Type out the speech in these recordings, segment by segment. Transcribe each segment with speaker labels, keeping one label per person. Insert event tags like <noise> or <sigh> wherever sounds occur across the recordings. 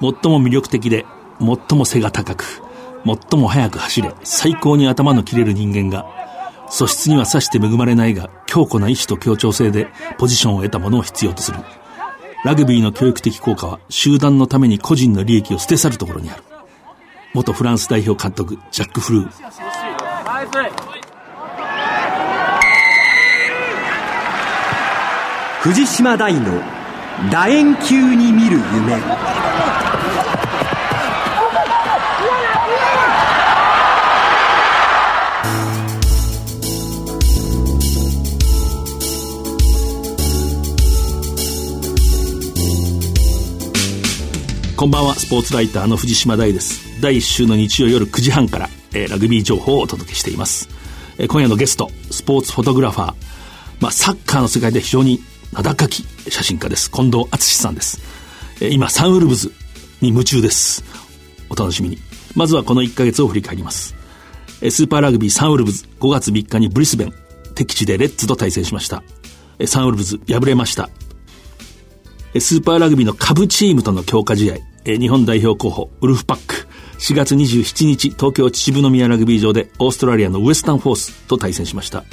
Speaker 1: 最も魅力的で、最も背が高く、最も速く走れ、最高に頭の切れる人間が、素質にはさして恵まれないが、強固な意志と協調性でポジションを得たものを必要とする。ラグビーの教育的効果は、集団のために個人の利益を捨て去るところにある。元フランス代表監督、ジャック・フルー。
Speaker 2: 藤島大の楕円球に見る夢
Speaker 1: こんばんは、スポーツライターの藤島大です。第1週の日曜夜9時半から、えー、ラグビー情報をお届けしています。えー、今夜のゲスト、スポーツフォトグラファー、まあ、サッカーの世界で非常に名高き写真家です。近藤敦さんです。え、今、サンウルブズに夢中です。お楽しみに。まずはこの1ヶ月を振り返ります。え、スーパーラグビーサンウルブズ5月3日にブリスベン、敵地でレッツと対戦しました。え、サンウルブズ敗れました。えスーパーラグビーの下部チームとの強化試合、え日本代表候補、ウルフパック。4月27日、東京秩父宮ラグビー場でオーストラリアのウエスタンフォースと対戦しました。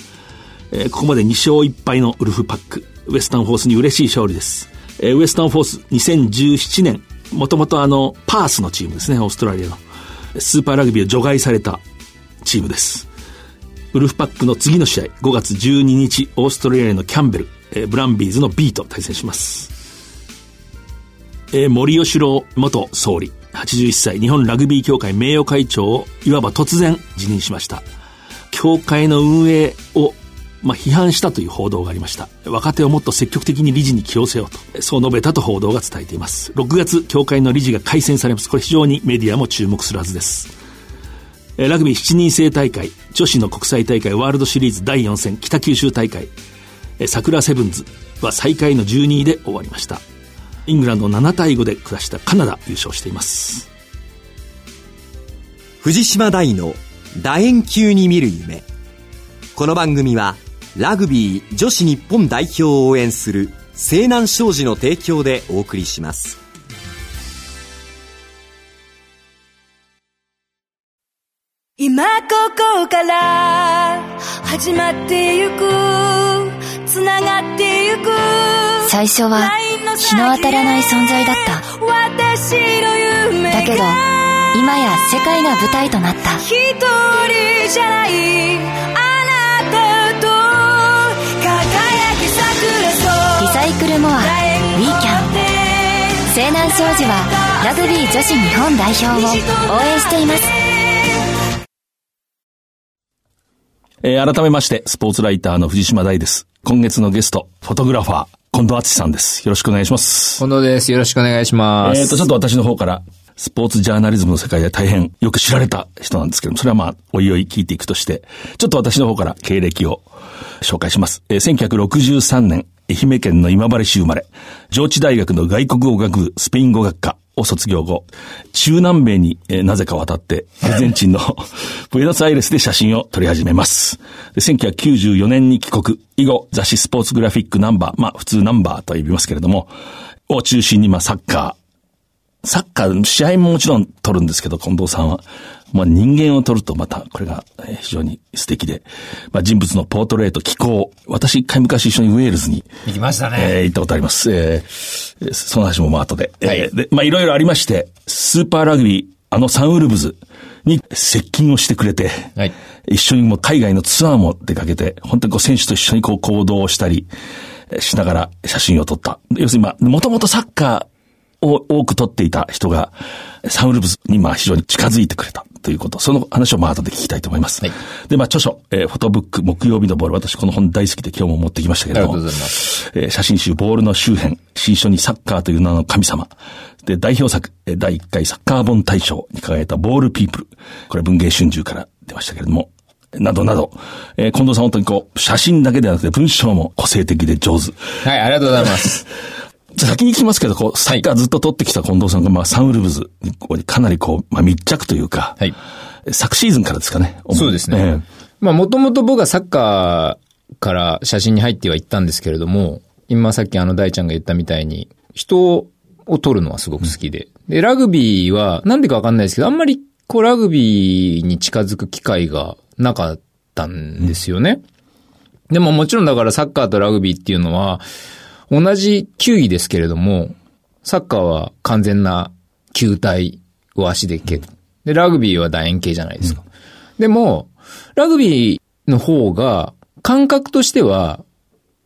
Speaker 1: え、ここまで2勝1敗のウルフパック。ウエスタンフォースに嬉しい勝利です。えー、ウエスタンフォース2017年、もともとあの、パースのチームですね、オーストラリアの。スーパーラグビーを除外されたチームです。ウルフパックの次の試合、5月12日、オーストラリアのキャンベラ、えー、ブランビーズの B と対戦します。えー、森喜朗元総理、81歳、日本ラグビー協会名誉会長をいわば突然辞任しました。協会の運営をまあ、批判したという報道がありました。若手をもっと積極的に理事に起用せよと、そう述べたと報道が伝えています。6月、協会の理事が改選されます。これ非常にメディアも注目するはずです。ラグビー7人制大会、女子の国際大会ワールドシリーズ第4戦北九州大会、桜セブンズは最下位の12位で終わりました。イングランド7対5で下したカナダ優勝しています。
Speaker 2: 藤島大の楕円球に見る夢。この番組はラグビー女子日本代表を応援する西南商事の提供でお送りします。
Speaker 3: 今ここから始まってゆくつながってゆく
Speaker 4: 最初は日の当たらない存在だった。
Speaker 3: 私の夢
Speaker 4: だけど今や世界が舞台となった。
Speaker 3: 一人じゃない
Speaker 4: ルモアウィーキャン西南商事はラグビー女子日本代表を応援しています
Speaker 1: えー、改めまして、スポーツライターの藤島大です。今月のゲスト、フォトグラファー、近藤敦さんです。よろしくお願いします。
Speaker 5: 近藤です。よろしくお願いします。
Speaker 1: えっ、ー、と、ちょっと私の方から、スポーツジャーナリズムの世界で大変よく知られた人なんですけども、それはまあ、おいおい聞いていくとして、ちょっと私の方から経歴を紹介します。えー、1963年、愛媛県の今治市生まれ、上智大学の外国語学部スペイン語学科を卒業後、中南米に、えー、なぜか渡って、アルゼンチンの <laughs> ブエノスアイレスで写真を撮り始めます。で1994年に帰国、以後雑誌スポーツグラフィックナンバー、まあ普通ナンバーと呼びますけれども、を中心にまあサッカー、サッカー、試合ももちろん撮るんですけど、近藤さんは。まあ人間を撮るとまた、これが非常に素敵で、まあ人物のポートレート、気候。私一回昔一緒にウェールズに。
Speaker 5: 行きましたね。
Speaker 1: えー、行ったことあります。えー、その話もまあ後で。はい、えー、で、まあいろいろありまして、スーパーラグビー、あのサンウルブズに接近をしてくれて、はい、一緒にも海外のツアーも出かけて、本当にこう選手と一緒にこう行動をしたり、しながら写真を撮った。要するにまあ、もともとサッカー、を多く取っていた人が、サンウルブズにまあ非常に近づいてくれたということ、その話をまあ後で聞きたいと思います。はい、で、まあ著書、えー、フォトブック木曜日のボール、私この本大好きで今日も持ってきましたけども、ありがとうございます。えー、写真集ボールの周辺、新書にサッカーという名の神様、で、代表作、えー、第1回サッカー本大賞に輝いたボールピープル、これ文芸春秋から出ましたけれども、などなど、えー、近藤さん本当にこう、写真だけではなくて文章も個性的で上手。
Speaker 5: はい、ありがとうございます。<laughs>
Speaker 1: 先に聞きますけど、こう、サッカーずっと取ってきた近藤さんが、まあ、サンウルブズにかなりこう、まあ、密着というか、はい。昨シーズンからですかね。
Speaker 5: そうですね。えー、まあ、もともと僕はサッカーから写真に入ってはいったんですけれども、今さっきあの大ちゃんが言ったみたいに、人を取るのはすごく好きで。で、ラグビーは、なんでかわかんないですけど、あんまり、こう、ラグビーに近づく機会がなかったんですよね。でももちろんだからサッカーとラグビーっていうのは、同じ球技ですけれども、サッカーは完全な球体を足で蹴る。で、ラグビーは楕円形じゃないですか。でも、ラグビーの方が、感覚としては、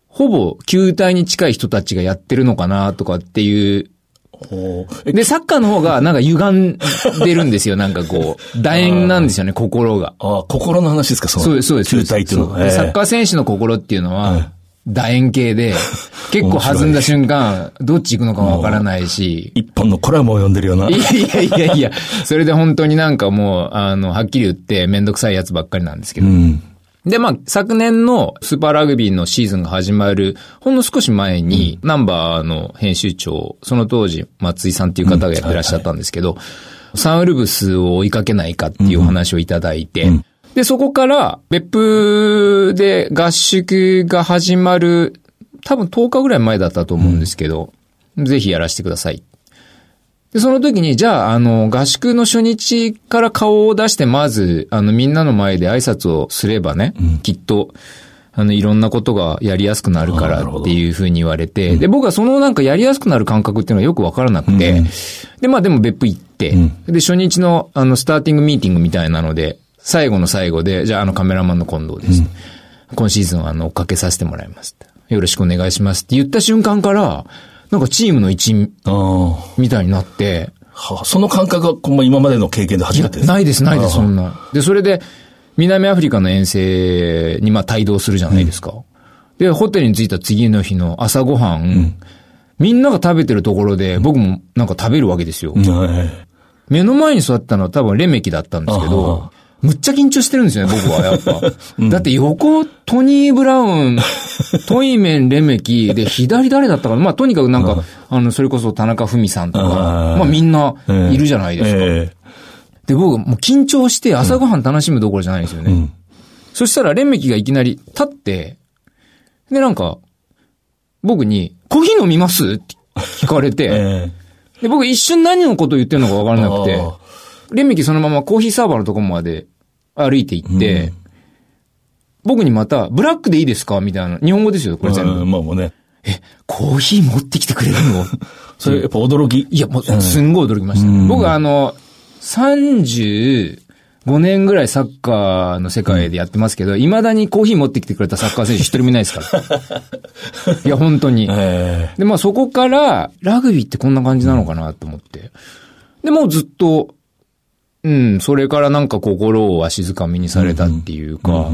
Speaker 5: ほぼ球体に近い人たちがやってるのかなとかっていう。で、サッカーの方がなんか歪んでるんですよ。なんかこう、<laughs> 楕円なんですよね、心が。
Speaker 1: ああ、心の話ですか、その
Speaker 5: そうです、そうです。
Speaker 1: 球体っていうのは。
Speaker 5: サッカー選手の心っていうのは、楕円形で、<laughs> 結構弾んだ瞬間、どっち行くのかもわからないし。
Speaker 1: 一本のコラムを読んでるような。
Speaker 5: いやいやいやいや、それで本当になんかもう、あの、はっきり言ってめんどくさいやつばっかりなんですけど。
Speaker 1: うん。
Speaker 5: で、まあ、昨年のスーパーラグビーのシーズンが始まる、ほんの少し前に、ナンバーの編集長、その当時、松井さんっていう方がやってらっしゃったんですけど、サンウルブスを追いかけないかっていうお話をいただいて、で、そこから、別府で合宿が始まる、多分10日ぐらい前だったと思うんですけど、ぜひやらせてください。で、その時に、じゃあ、あの、合宿の初日から顔を出して、まず、あの、みんなの前で挨拶をすればね、きっと、あの、いろんなことがやりやすくなるからっていうふうに言われて、で、僕はそのなんかやりやすくなる感覚っていうのはよくわからなくて、で、まあでも別府行って、で、初日の、あの、スターティングミーティングみたいなので、最後の最後で、じゃあ、あの、カメラマンの近藤です。今シーズンは、あの、追っかけさせてもらいます。よろしくお願いしますって言った瞬間から、なんかチームの一員。みたいになって、
Speaker 1: はあその感覚は、こう今までの経験で初めてです。
Speaker 5: ないです、ないです、そんな。で、それで、南アフリカの遠征に、まあ、帯同するじゃないですか。で、ホテルに着いた次の日の朝ごはん、みんなが食べてるところで、僕もなんか食べるわけですよ。
Speaker 1: はい
Speaker 5: 目の前に座ったのは多分レメキだったんですけど、むっちゃ緊張してるんですよね、僕はやっぱ。だって横、トニー・ブラウン、<laughs> トイメン・レメキ、で、左誰だったかな？まあ、とにかくなんか、あの、それこそ田中文さんとか、まあみんないるじゃないですか。
Speaker 1: え
Speaker 5: で、僕、もう緊張して朝ごはん楽しむどころじゃないんですよね。
Speaker 1: ん。
Speaker 5: そしたら、レンメキがいきなり立って、で、なんか、僕に、コーヒー飲みます？って聞かれ
Speaker 1: え
Speaker 5: て、<laughs>
Speaker 1: え
Speaker 5: で、僕一瞬何のことを言ってるのかわからなくて
Speaker 1: あ、
Speaker 5: レンメキそのままコーヒーサーバーのとこまで歩いて行って、僕にまた、ブラックでいいですか？みたいな。日本語ですよ、これ全部。
Speaker 1: うんまあもうね。
Speaker 5: え、コーヒー持ってきてくれるの？<laughs>
Speaker 1: それやっぱ驚き。
Speaker 5: いや、もう、すんごい驚きました。
Speaker 1: うん
Speaker 5: 僕はあの、35年ぐらいサッカーの世界でやってますけど、未だにコーヒー持ってきてくれたサッカー選手一人もいないですから。<laughs> いや、本当に。
Speaker 1: え
Speaker 5: で、まあそこから、ラグビーってこんな感じなのかなと思って。で、もうずっと、うん、それからなんか心をわしづかみにされたっていうか、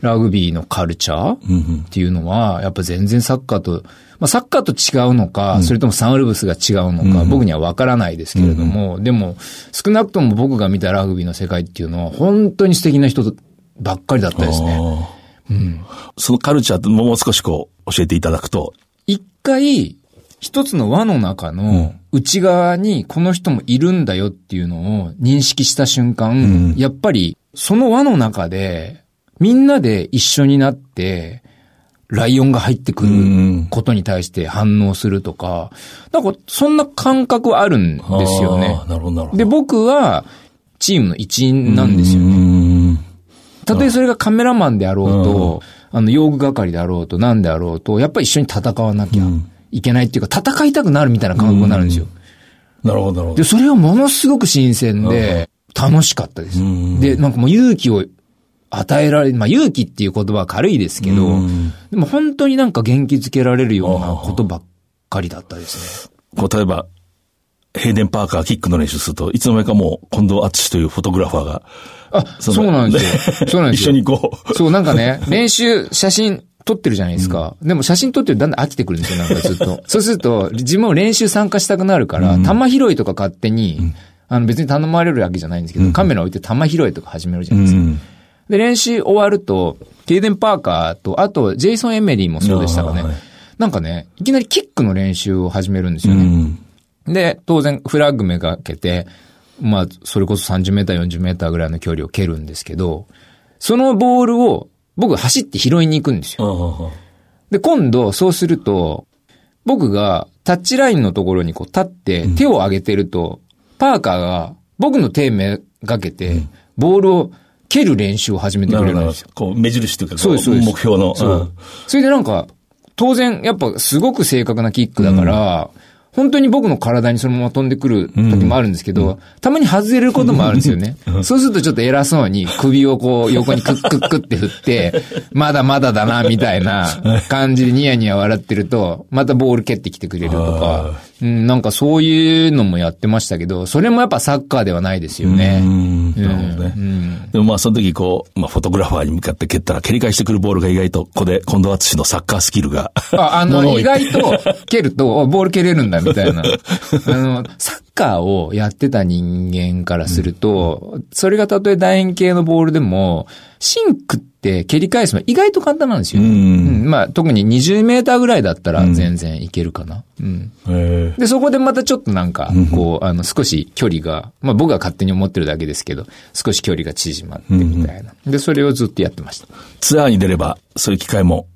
Speaker 5: ラグビーのカルチャーっていうのは、やっぱ全然サッカーと、まあサッカーと違うのか、それともサンウルブスが違うのか、僕にはわからないですけれども、でも、少なくとも僕が見たラグビーの世界っていうのは、本当に素敵な人ばっかりだったですね。
Speaker 1: そのカルチャーってもう少しこう、教えていただくと。
Speaker 5: 一回、一つの輪の中の内側にこの人もいるんだよっていうのを認識した瞬間、やっぱりその輪の中でみんなで一緒になってライオンが入ってくることに対して反応するとか、なんかそんな感覚はあるんですよね
Speaker 1: なるほど、なるほど。
Speaker 5: で、僕はチームの一員なんですよね。
Speaker 1: うん。
Speaker 5: たとえそれがカメラマンであろうと、あの、用具係であろうと、何であろうと、やっぱり一緒に戦わなきゃいけないっていうか、戦いたくなるみたいな感覚になるんですよ。
Speaker 1: なるほど、なるほ
Speaker 5: で、
Speaker 1: ど。
Speaker 5: それはものすごく新鮮で、楽しかったです。で、なんかもう勇気を与えられる、まあ勇気っていう言葉は軽いですけど、でも本当になんか元気づけられるようなことばっかりだったですね。
Speaker 1: こう、例えば、ヘイデン・パーカーキックの練習すると、いつの間にかもう、近藤敦というフォトグラファーが、
Speaker 5: あ、
Speaker 1: そ
Speaker 5: うなんですよ。そうなんですよ。<laughs>
Speaker 1: 一緒にこう、
Speaker 5: そう、なんかね、練習、写真撮ってるじゃないですか。でも写真撮ってるとだんだん飽きてくるんですよ、なんかずっと。<laughs> そうすると、自分も練習参加したくなるから、玉拾いとか勝手に、あの別に頼まれるわけじゃないんですけど、カメラ置いて玉拾いとか始めるじゃないですか。で、練習終わると、ケイデン・パーカーと、あと、ジェイソン・エメリーもそうでしたかね。なんかね、いきなりキックの練習を始めるんですよね。で、当然、フラッグめがけて、まあ、それこそ30メーター、40メーターぐらいの距離を蹴るんですけど、そのボールを僕走って拾いに行くんですよ。で、今度、そうすると、僕がタッチラインのところにこう立って手を上げてると、パーカーが僕の手めがけて、ボールを蹴る練習を始めてくれるんですよ。
Speaker 1: こう、目印というか、
Speaker 5: そうです。
Speaker 1: 目標の。
Speaker 5: そう。
Speaker 1: ん
Speaker 5: それでなんか、当然、やっぱすごく正確なキックだから、本当に僕の体にそのまま飛んでくる時もあるんですけど、たまに外れることもあるんですよね。そうするとちょっと偉そうに首をこう横にクックックって振って、<laughs> まだまだだな、みたいな感じでニヤニヤ笑ってると、またボール蹴ってきてくれるとか、うん、なんかそういうのもやってましたけど、それもやっぱサッカーではないですよね。
Speaker 1: うんなるほどね。でもまあその時こう、まあフォトグラファーに向かって蹴ったら蹴り返してくるボールが意外と、ここで近藤敦のサッカースキルが。
Speaker 5: あ、あの、<laughs> 意外と蹴ると、あボール蹴れるんだ、みたいな。<laughs> あの、サッカーをやってた人間からすると、それがたとえ楕円形のボールでも、シンクって蹴り返すのは意外と簡単なんですよ。
Speaker 1: うん
Speaker 5: うんまあ、特に20メーターぐらいだったら全然いけるかな。うん。
Speaker 1: へえ
Speaker 5: で、そこでまたちょっとなんか、こう、あの、少し距離が、まあ僕が勝手に思ってるだけですけど、少し距離が縮まってみたいな。で、それをずっとやってました。
Speaker 1: ツアーに出れば、そういう機会も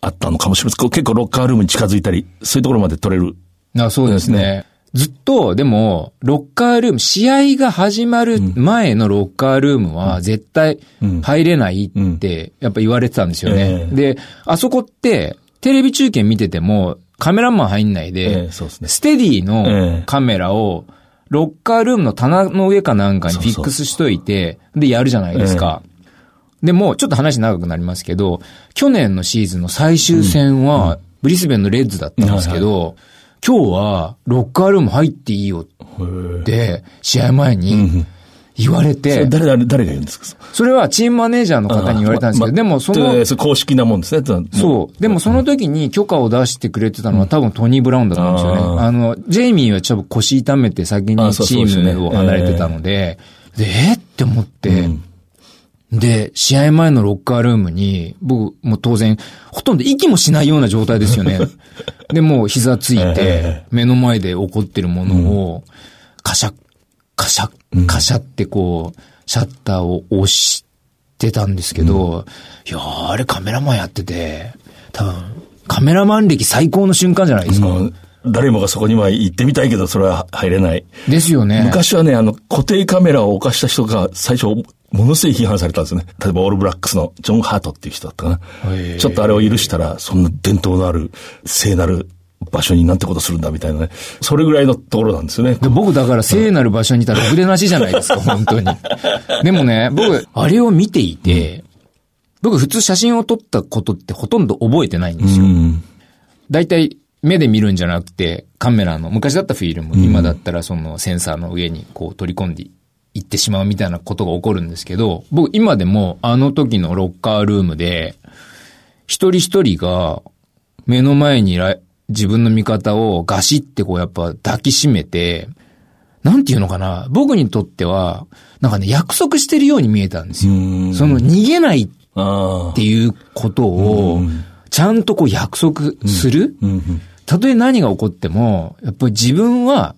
Speaker 1: あったのかもしれません。結構ロッカールームに近づいたり、そういうところまで取れる。
Speaker 5: あそうですね。ずっと、でも、ロッカールーム、試合が始まる前のロッカールームは絶対入れないって、やっぱ言われてたんですよね。
Speaker 1: ええ。
Speaker 5: で、あそこって、テレビ中継見てても、カメラマン入んないで、ステディ
Speaker 1: え
Speaker 5: の
Speaker 1: え
Speaker 5: カメラを、ロッカールームの棚の上かなんかにフィックスしといて、で、やるじゃないですか。でも、ちょっと話長くなりますけど、去年のシーズンの最終戦は、ブリスベンのレッズだったんですけど、今日は、ロッカールーム入っていいよって、試合前に言われて、
Speaker 1: 誰、誰、誰が言うんですか？
Speaker 5: それ。はチームマネージャーの方に言われたんですけど、でもその、
Speaker 1: そ公式なもんですね。
Speaker 5: そう。でもその時に許可を出してくれてたのは多分トニー・ブラウンだったんですよね。
Speaker 1: あ
Speaker 5: の、ジェイミーはちょっと腰痛めて先にチームを離れてたので、で、えって思って、で、試合前のロッカールームに、僕も当然、ほとんど息もしないような状態ですよね。<laughs> で、もう膝ついて
Speaker 1: え、
Speaker 5: 目の前で起こってるものを、カシャッ、カシャッ、カシャってこう、シャッターを押してたんですけど、いやーあれカメラマンやってて、多分、カメラマン歴最高の瞬間じゃないですか。
Speaker 1: 誰もがそこには行ってみたいけど、それは入れない。
Speaker 5: ですよね。
Speaker 1: 昔はね、あの、固定カメラを置かした人が最初、ものすごい批判されたんですよね。例えば、オールブラックスのジョン・ハートっていう人だったかな。ちょっとあれを許したら、そんな伝統のある、聖なる場所になんてことするんだみたいなね。それぐらいのところなんですよね。
Speaker 5: で僕だから聖なる場所にいたら腕なしじゃないですか、本当に。<laughs> でもね、僕、あれを見ていて、僕普通写真を撮ったことってほとんど覚えてないんですよ。
Speaker 1: うん。
Speaker 5: 大体目で見るんじゃなくて、カメラの、昔だったフィルム、今だったらそのセンサーの上にこう取り込んでいってしまうみたいなことが起こるんですけど、僕今でもあの時のロッカールームで、一人一人が目の前にら自分の味方をガシってこうやっぱ抱きしめて、なんていうのかな、僕にとっては、なんかね、約束してるように見えたんですよ。
Speaker 1: うん。
Speaker 5: その逃げないっていうことを、ちゃんとこう約束する、たとえ何が起こっても、やっぱり自分は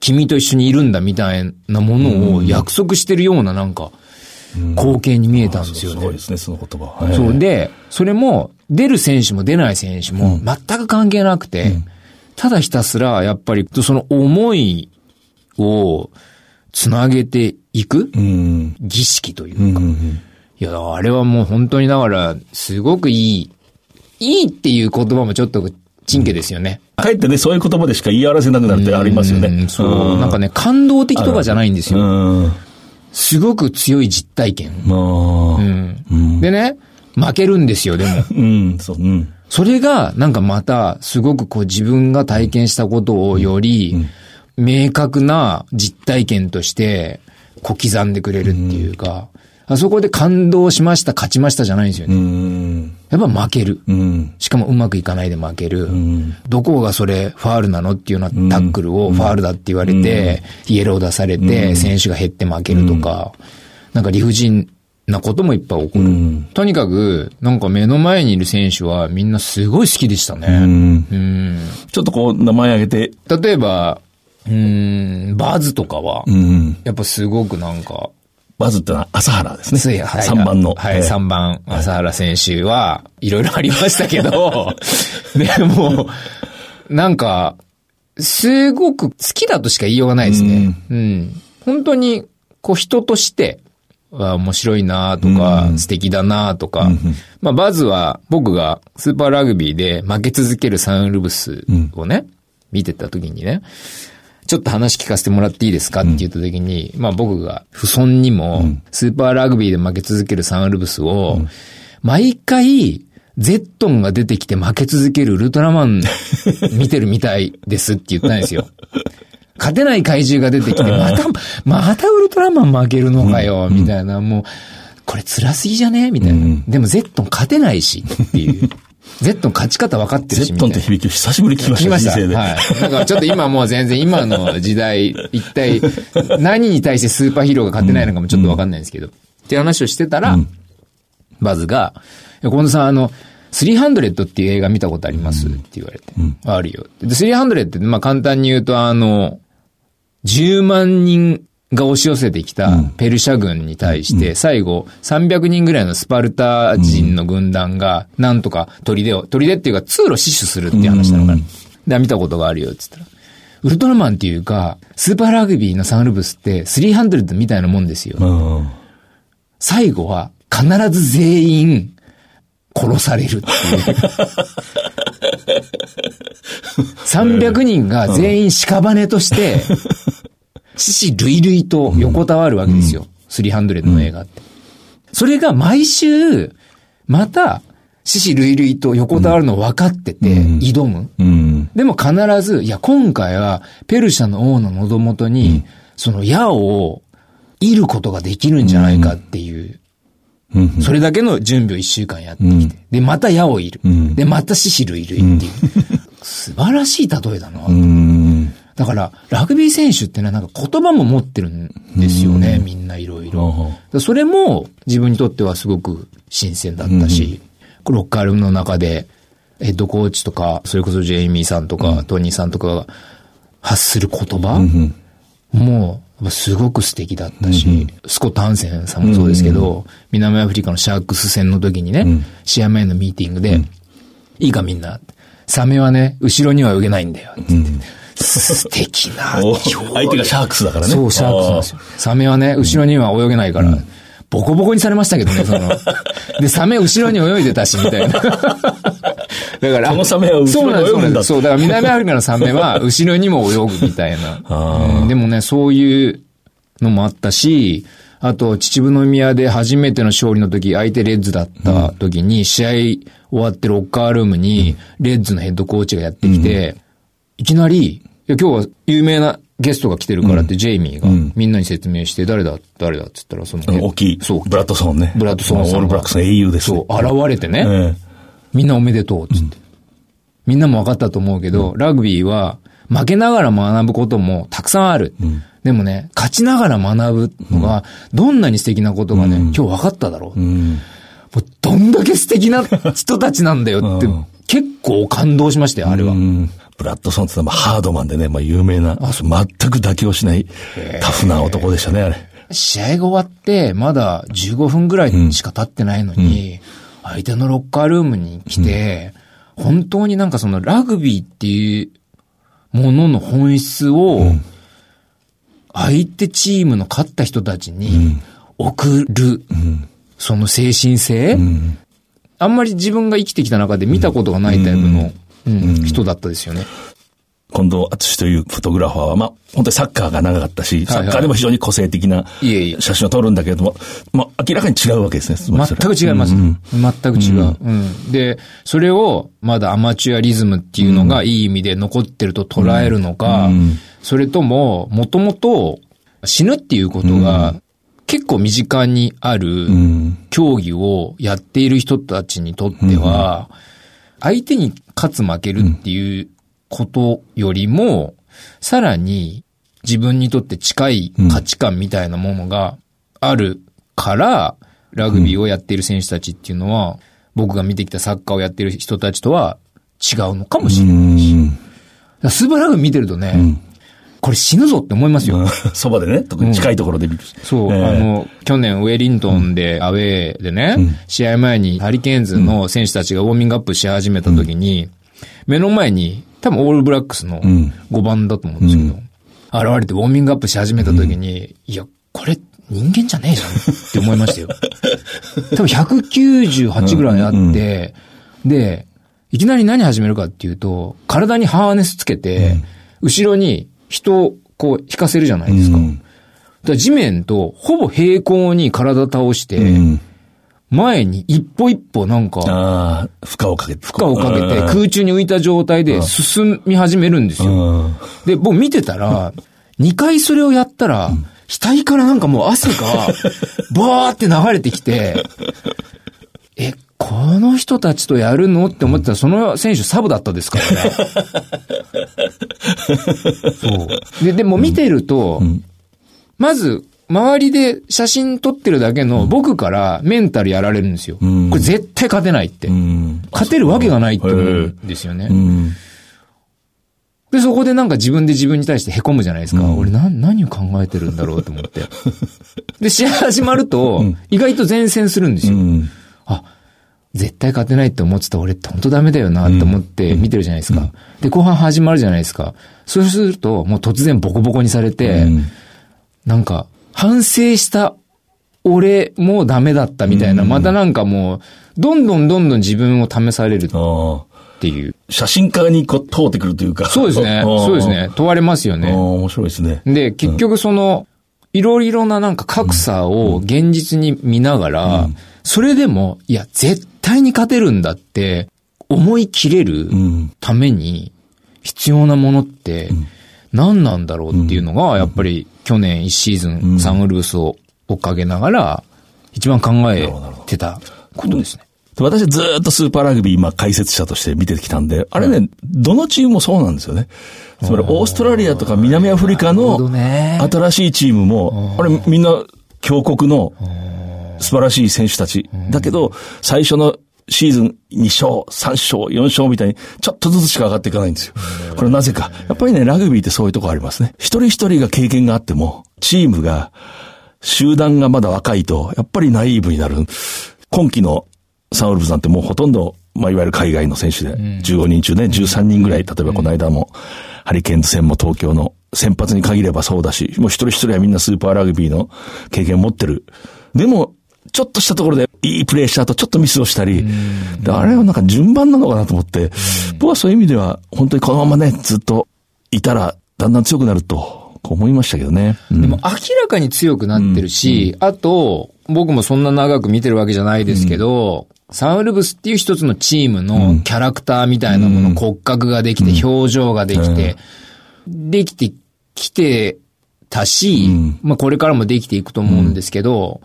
Speaker 5: 君と一緒にいるんだみたいなものを約束してるようななんか、光景に見えたんですよね。
Speaker 1: すごいですね、その言葉。はい。
Speaker 5: そう。で、それも、出る選手も出ない選手も全く関係なくて、ただひたすら、やっぱり、その思いをつなげていく
Speaker 1: うん。
Speaker 5: 儀式というか、いや、あれはもう本当にだから、すごくいい、いいっていう言葉もちょっと、チンケですよね。
Speaker 1: かえってね、そういう言葉でしか言い表せなくなるってありますよ
Speaker 5: う
Speaker 1: ね。
Speaker 5: んそう。なんかね、感動的とかじゃないんです
Speaker 1: う
Speaker 5: よ。
Speaker 1: ん。
Speaker 5: すごく強い実体験。
Speaker 1: まあ。
Speaker 5: うん。でね、負けるんですよ、でも。<laughs>
Speaker 1: うん、そう、うん。
Speaker 5: それが、なんかまた、すごくこう自分が体験したことをより、明確な実体験として、こう刻んでくれるっていうか、あそこで感動しました、勝ちましたじゃないんですよ
Speaker 1: う
Speaker 5: ね。
Speaker 1: ん。
Speaker 5: やっぱ負ける。
Speaker 1: うん。
Speaker 5: しかもうまくいかないで負ける。
Speaker 1: ん
Speaker 5: どこがそれファールなのっていうようなタックルをファールだって言われて、イエロー出されて、選手が減って負けるとか、なんか理不尽なこともいっぱい起こる。
Speaker 1: ん
Speaker 5: とにかく、なんか目の前にいる選手はみんなすごい好きでしたね。
Speaker 1: うん。
Speaker 5: うん
Speaker 1: ちょっとこう、名前挙げて、
Speaker 5: 例えば、うん、バズとかは、
Speaker 1: うん。
Speaker 5: やっぱすごくなんか、
Speaker 1: バズってのは朝原ですね。
Speaker 5: ついはい
Speaker 1: 3番の。
Speaker 5: はい、
Speaker 1: えー
Speaker 5: 3番、朝原選手は、いろいろありましたけど、<laughs> でも、なんか、すごく好きだとしか言いようがないですね。うん。本当に、こう人として、は面白いなとか、素敵だなとか、まあ、バズは僕がスーパーラグビーで負け続けるサンウルブスをね、見てた時にね、ちょっと話聞かせてもらっていいですかって言った時に、まあ僕が不損にも、スーパーラグビーで負け続けるサンウルブスを、毎回、ゼットンが出てきて負け続けるウルトラマン <laughs> 見てるみたいですって言ったんですよ。勝てない怪獣が出てきて、また、またウルトラマン負けるのかよ、みたいな、もう、これ辛すぎじゃね？みたいな。でもゼットン勝てないし、っていう。ゼットン勝ち方分かってるし、
Speaker 1: ゼットンって響きを久しぶりに聞きました、
Speaker 5: 聞きました。
Speaker 1: 人生で。
Speaker 5: はい。だからちょっと今もう全然今の時代、一体 <laughs> 何に対してスーパーヒーローが勝てないのかもちょっと分かんないんですけど。っていう話をしてたら、バズが、近藤さんあの、300っていう映画見たことあります、って言われて。あるよ。で、300って、まあ簡単に言うとあの、10万人が押し寄せてきたペルシャ軍に対して、最後300人ぐらいのスパルタ人の軍団が、なんとか砦を、砦っていうか通路死守するっていう話なのかな。で、見たことがあるよ、つったら。ウルトラマンっていうか、スーパーラグビーのサンウルブスって300みたいなもんですよ。
Speaker 1: うん
Speaker 5: 最後は必ず全員殺されるっていう。<laughs> 300人が全員屍として、<laughs> 死死類々と横たわるわけですよ。300の映画って。それが毎週、また、死死類々と横たわるの分かってて、挑む。
Speaker 1: うん。
Speaker 5: でも必ず、いや、今回は、ペルシャの王の喉元に、その矢を、射ることができるんじゃないかっていう、
Speaker 1: うん。
Speaker 5: それだけの準備を一週間やってきて、で、また矢を射る。
Speaker 1: ん
Speaker 5: で、また死死類々っていう。素晴らしい例えだな。
Speaker 1: うん。
Speaker 5: だから、ラグビー選手ってのはなんか言葉も持ってるんですよね、みんないろいろ。それも自分にとってはすごく新鮮だったし、ロッカールームの中でヘッドコーチとか、それこそジェイミーさんとか、トニーさんとかが発する言葉、もう、すごく素敵だったし、スコット・ハンセンさんもそうですけど、南アフリカのシャークス戦の時にね、試合前のミーティングで、いいかみんな、サメはね、後ろには泳げないんだよ、って素敵な
Speaker 1: お相手がシャークスだからね。
Speaker 5: そう、シャークスなんですよ。サメはね、後ろには泳げないから、ボコボコにされましたけどね、その。<laughs> で、サメ後ろに泳いでたし、みたいな。<laughs> だから、
Speaker 1: このサメは後ろに泳ぐんだ
Speaker 5: そうなんですそう、だから南アフリカのサメは <laughs> 後ろにも泳ぐみたいな。うんでもね、そういうのもあったし、あと、秩父宮で初めての勝利の時、相手レッズだった時に、試合終わってロッカールームに、レッズのヘッドコーチがやってきて、いきなり、いや、今日は有名なゲストが来てるからって、ジェイミーがみんなに説明して、誰だ、誰だって言ったら、その、
Speaker 1: 大きい、
Speaker 5: そう、
Speaker 1: ブラッドソーンね。
Speaker 5: ブラッドソーンさんが。
Speaker 1: オールブラックスの英雄ですね。
Speaker 5: そう、現れてね、
Speaker 1: え
Speaker 5: みんなおめでとう、つって。みんなも分かったと思うけど、ラグビーは、負けながら学ぶこともたくさんある。でもね、勝ちながら学ぶのが、どんなに素敵なことがね、今日分かっただろう。もうどんだけ素敵な人たちなんだよって、結構感動しましたよ、あれは。
Speaker 1: うんブラッドソンってのはまあハードマンでね、まあ有名な、全く妥協しないタフな男でしたね、あれ。
Speaker 5: 試合が終わって、まだ15分ぐらいしか経ってないのに、相手のロッカールームに来て、本当になんかそのラグビーっていうものの本質を、相手チームの勝った人たちに送る、その精神性、あんまり自分が生きてきた中で見たことがないタイプの、うん人だったですよね。
Speaker 1: 近藤敦というフォトグラファーは、まあ、本当にサッカーが長かったし、サッカーでも非常に個性的な写真を撮るんだけれども、まあ、明らかに違うわけですね。
Speaker 5: 全く違います。全く違う、うん。で、それをまだアマチュアリズムっていうのがいい意味で残ってると捉えるのか、それとも、もともと死ぬっていうことが結構身近にある競技をやっている人たちにとっては、相手に勝つ負けるっていうことよりも、さらに自分にとって近い価値観みたいなものがあるから、ラグビーをやっている選手たちっていうのは、僕が見てきたサッカーをやっている人たちとは違うのかもしれないし。スーパーラグビー見てるとね、これ死ぬぞって思いますよ。<laughs>
Speaker 1: そばでね、特に近いところで。見る。
Speaker 5: そう、
Speaker 1: ええ。
Speaker 5: あの、去年ウェリントンでアウェーでね、試合前にハリケーンズの選手たちがウォーミングアップし始めた時に、目の前に、多分オールブラックスの5番だと思うんですけど、現れてウォーミングアップし始めた時に、いや、これ人間じゃねえじゃんって思いましたよ。<laughs> 多分198ぐらいあって、で、いきなり何始めるかっていうと、体にハーネスつけて、後ろに人をこう引かせるじゃないですか。だ地面とほぼ平行に体倒して、前に一歩一歩なんか、
Speaker 1: あ負荷をかけて。
Speaker 5: 負荷をかけて空中に浮いた状態で進み始めるんですよ。で、僕見てたら、2回それをやったら、額からなんかもう汗が、バーって流れてきて、え、この人たちとやるの？って思ってたら、その選手サブだったですからね。<laughs> そう。で、でも見てると、まず、周りで写真撮ってるだけの僕からメンタルやられるんですよ。これ絶対勝てないって。勝てるわけがないって思うんですよね。で、そこでなんか自分で自分に対して凹むじゃないですか。うん、俺な、何を考えてるんだろうと思って。で、試合始まると、意外と前線するんですよ。うん、あ、絶対勝てないって思ってた俺って本当ダメだよなって思って見てるじゃないですか。で、後半始まるじゃないですか。そうすると、もう突然ボコボコにされて、なんか、反省した俺もダメだったみたいな、またなんかもう、どんどんどんどん自分を試される。っていう。
Speaker 1: 写真家にこう通ってくるというか。
Speaker 5: そうですね。そうですね。問われますよね。
Speaker 1: 面白いですね。
Speaker 5: で、結局その、いろいろななんか格差を現実に見ながら、それでも、いや、絶対に勝てるんだって思い切れるために必要なものって何なんだろうっていうのが、やっぱり去年1シーズンサンウルブスを追っかけながら、一番考えてたことですね。
Speaker 1: 私ずっとスーパーラグビー今解説者として見てきたんで、あれね、どのチームもそうなんですよね。つまりオーストラリアとか南アフリカの新しいチームも、あれみんな強国の素晴らしい選手たち。だけど、最初のシーズン2勝、3勝、4勝みたいに、ちょっとずつしか上がっていかないんですよ。これなぜか。やっぱりね、ラグビーってそういうとこありますね。一人一人が経験があっても、チームが、集団がまだ若いと、やっぱりナイーブになる。今季のサンウルブズなんてもうほとんど、まあ、いわゆる海外の選手で、15人中ね、13人ぐらい、例えばこの間も、ハリケーンズ戦も東京の先発に限ればそうだし、もう一人一人はみんなスーパーラグビーの経験を持ってる。でも、ちょっとしたところでいいプレーした後、ちょっとミスをしたり、あれはなんか順番なのかなと思って、僕はそういう意味では、本当にこのままね、ずっといたら、だんだん強くなると、思いましたけどね。
Speaker 5: うん、でも明らかに強くなってるし、うん、あと、僕もそんな長く見てるわけじゃないですけど、サンウルブスっていう一つのチームのキャラクターみたいなもの、骨格ができて、表情ができて、できてきてたし、まあこれからもできていくと思うんですけど、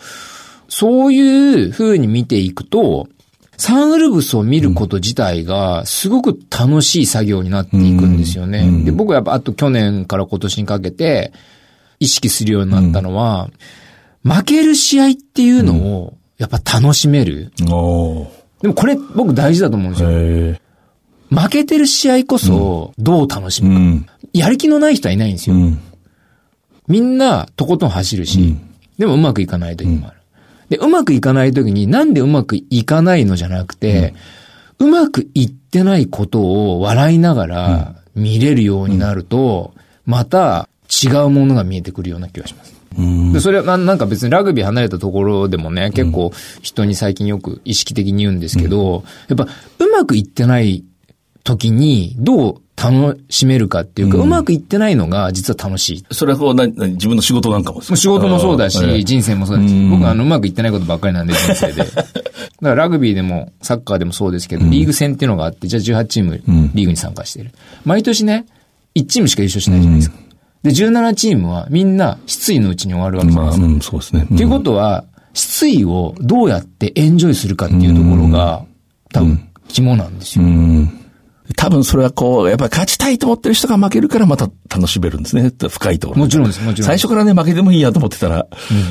Speaker 5: そういう風に見ていくと、サンウルブスを見ること自体が、すごく楽しい作業になっていくんですよね。で、僕はやっぱ、あと去年から今年にかけて、意識するようになったのは、負ける試合っていうのを、やっぱ楽しめる。でもこれ僕大事だと思うんですよ。負けてる試合こそどう楽しむか。うん、やる気のない人はいないんですよ。うん、みんなとことん走るし、うん、でもうまくいかない時もある。で、うまくいかない時になんでうまくいかないのじゃなくて、うまくいってないことを笑いながら見れるようになると、また違うものが見えてくるような気がします。でそれはなんか別にラグビー離れたところでもね、結構人に最近よく意識的に言うんですけど、やっぱうまくいってない時にどう楽しめるかっていうか、うまくいってないのが実は楽しい。
Speaker 1: それはこう、な自分の仕事なんかも
Speaker 5: 仕事もそうだし、人生もそうだし、僕はあの、うまくいってないことばっかりなんで、人生で。<laughs> だからラグビーでも、サッカーでもそうですけど、リーグ戦っていうのがあって、じゃあ18チーム、リーグに参加してる。毎年ね、1チームしか優勝しないじゃないですか。で、17チームはみんな失意のうちに終わるわけじゃないですか。まあ、うん、そうですね。っていうことは、失意をどうやってエンジョイするかっていうところが、多分、肝なんですよ。
Speaker 1: 多分それはこう、やっぱり勝ちたいと思ってる人が負けるからまた楽しめるんですね。深いところ。
Speaker 5: もちろんです、もちろん。
Speaker 1: 最初からね、負けてもいいやと思ってたら、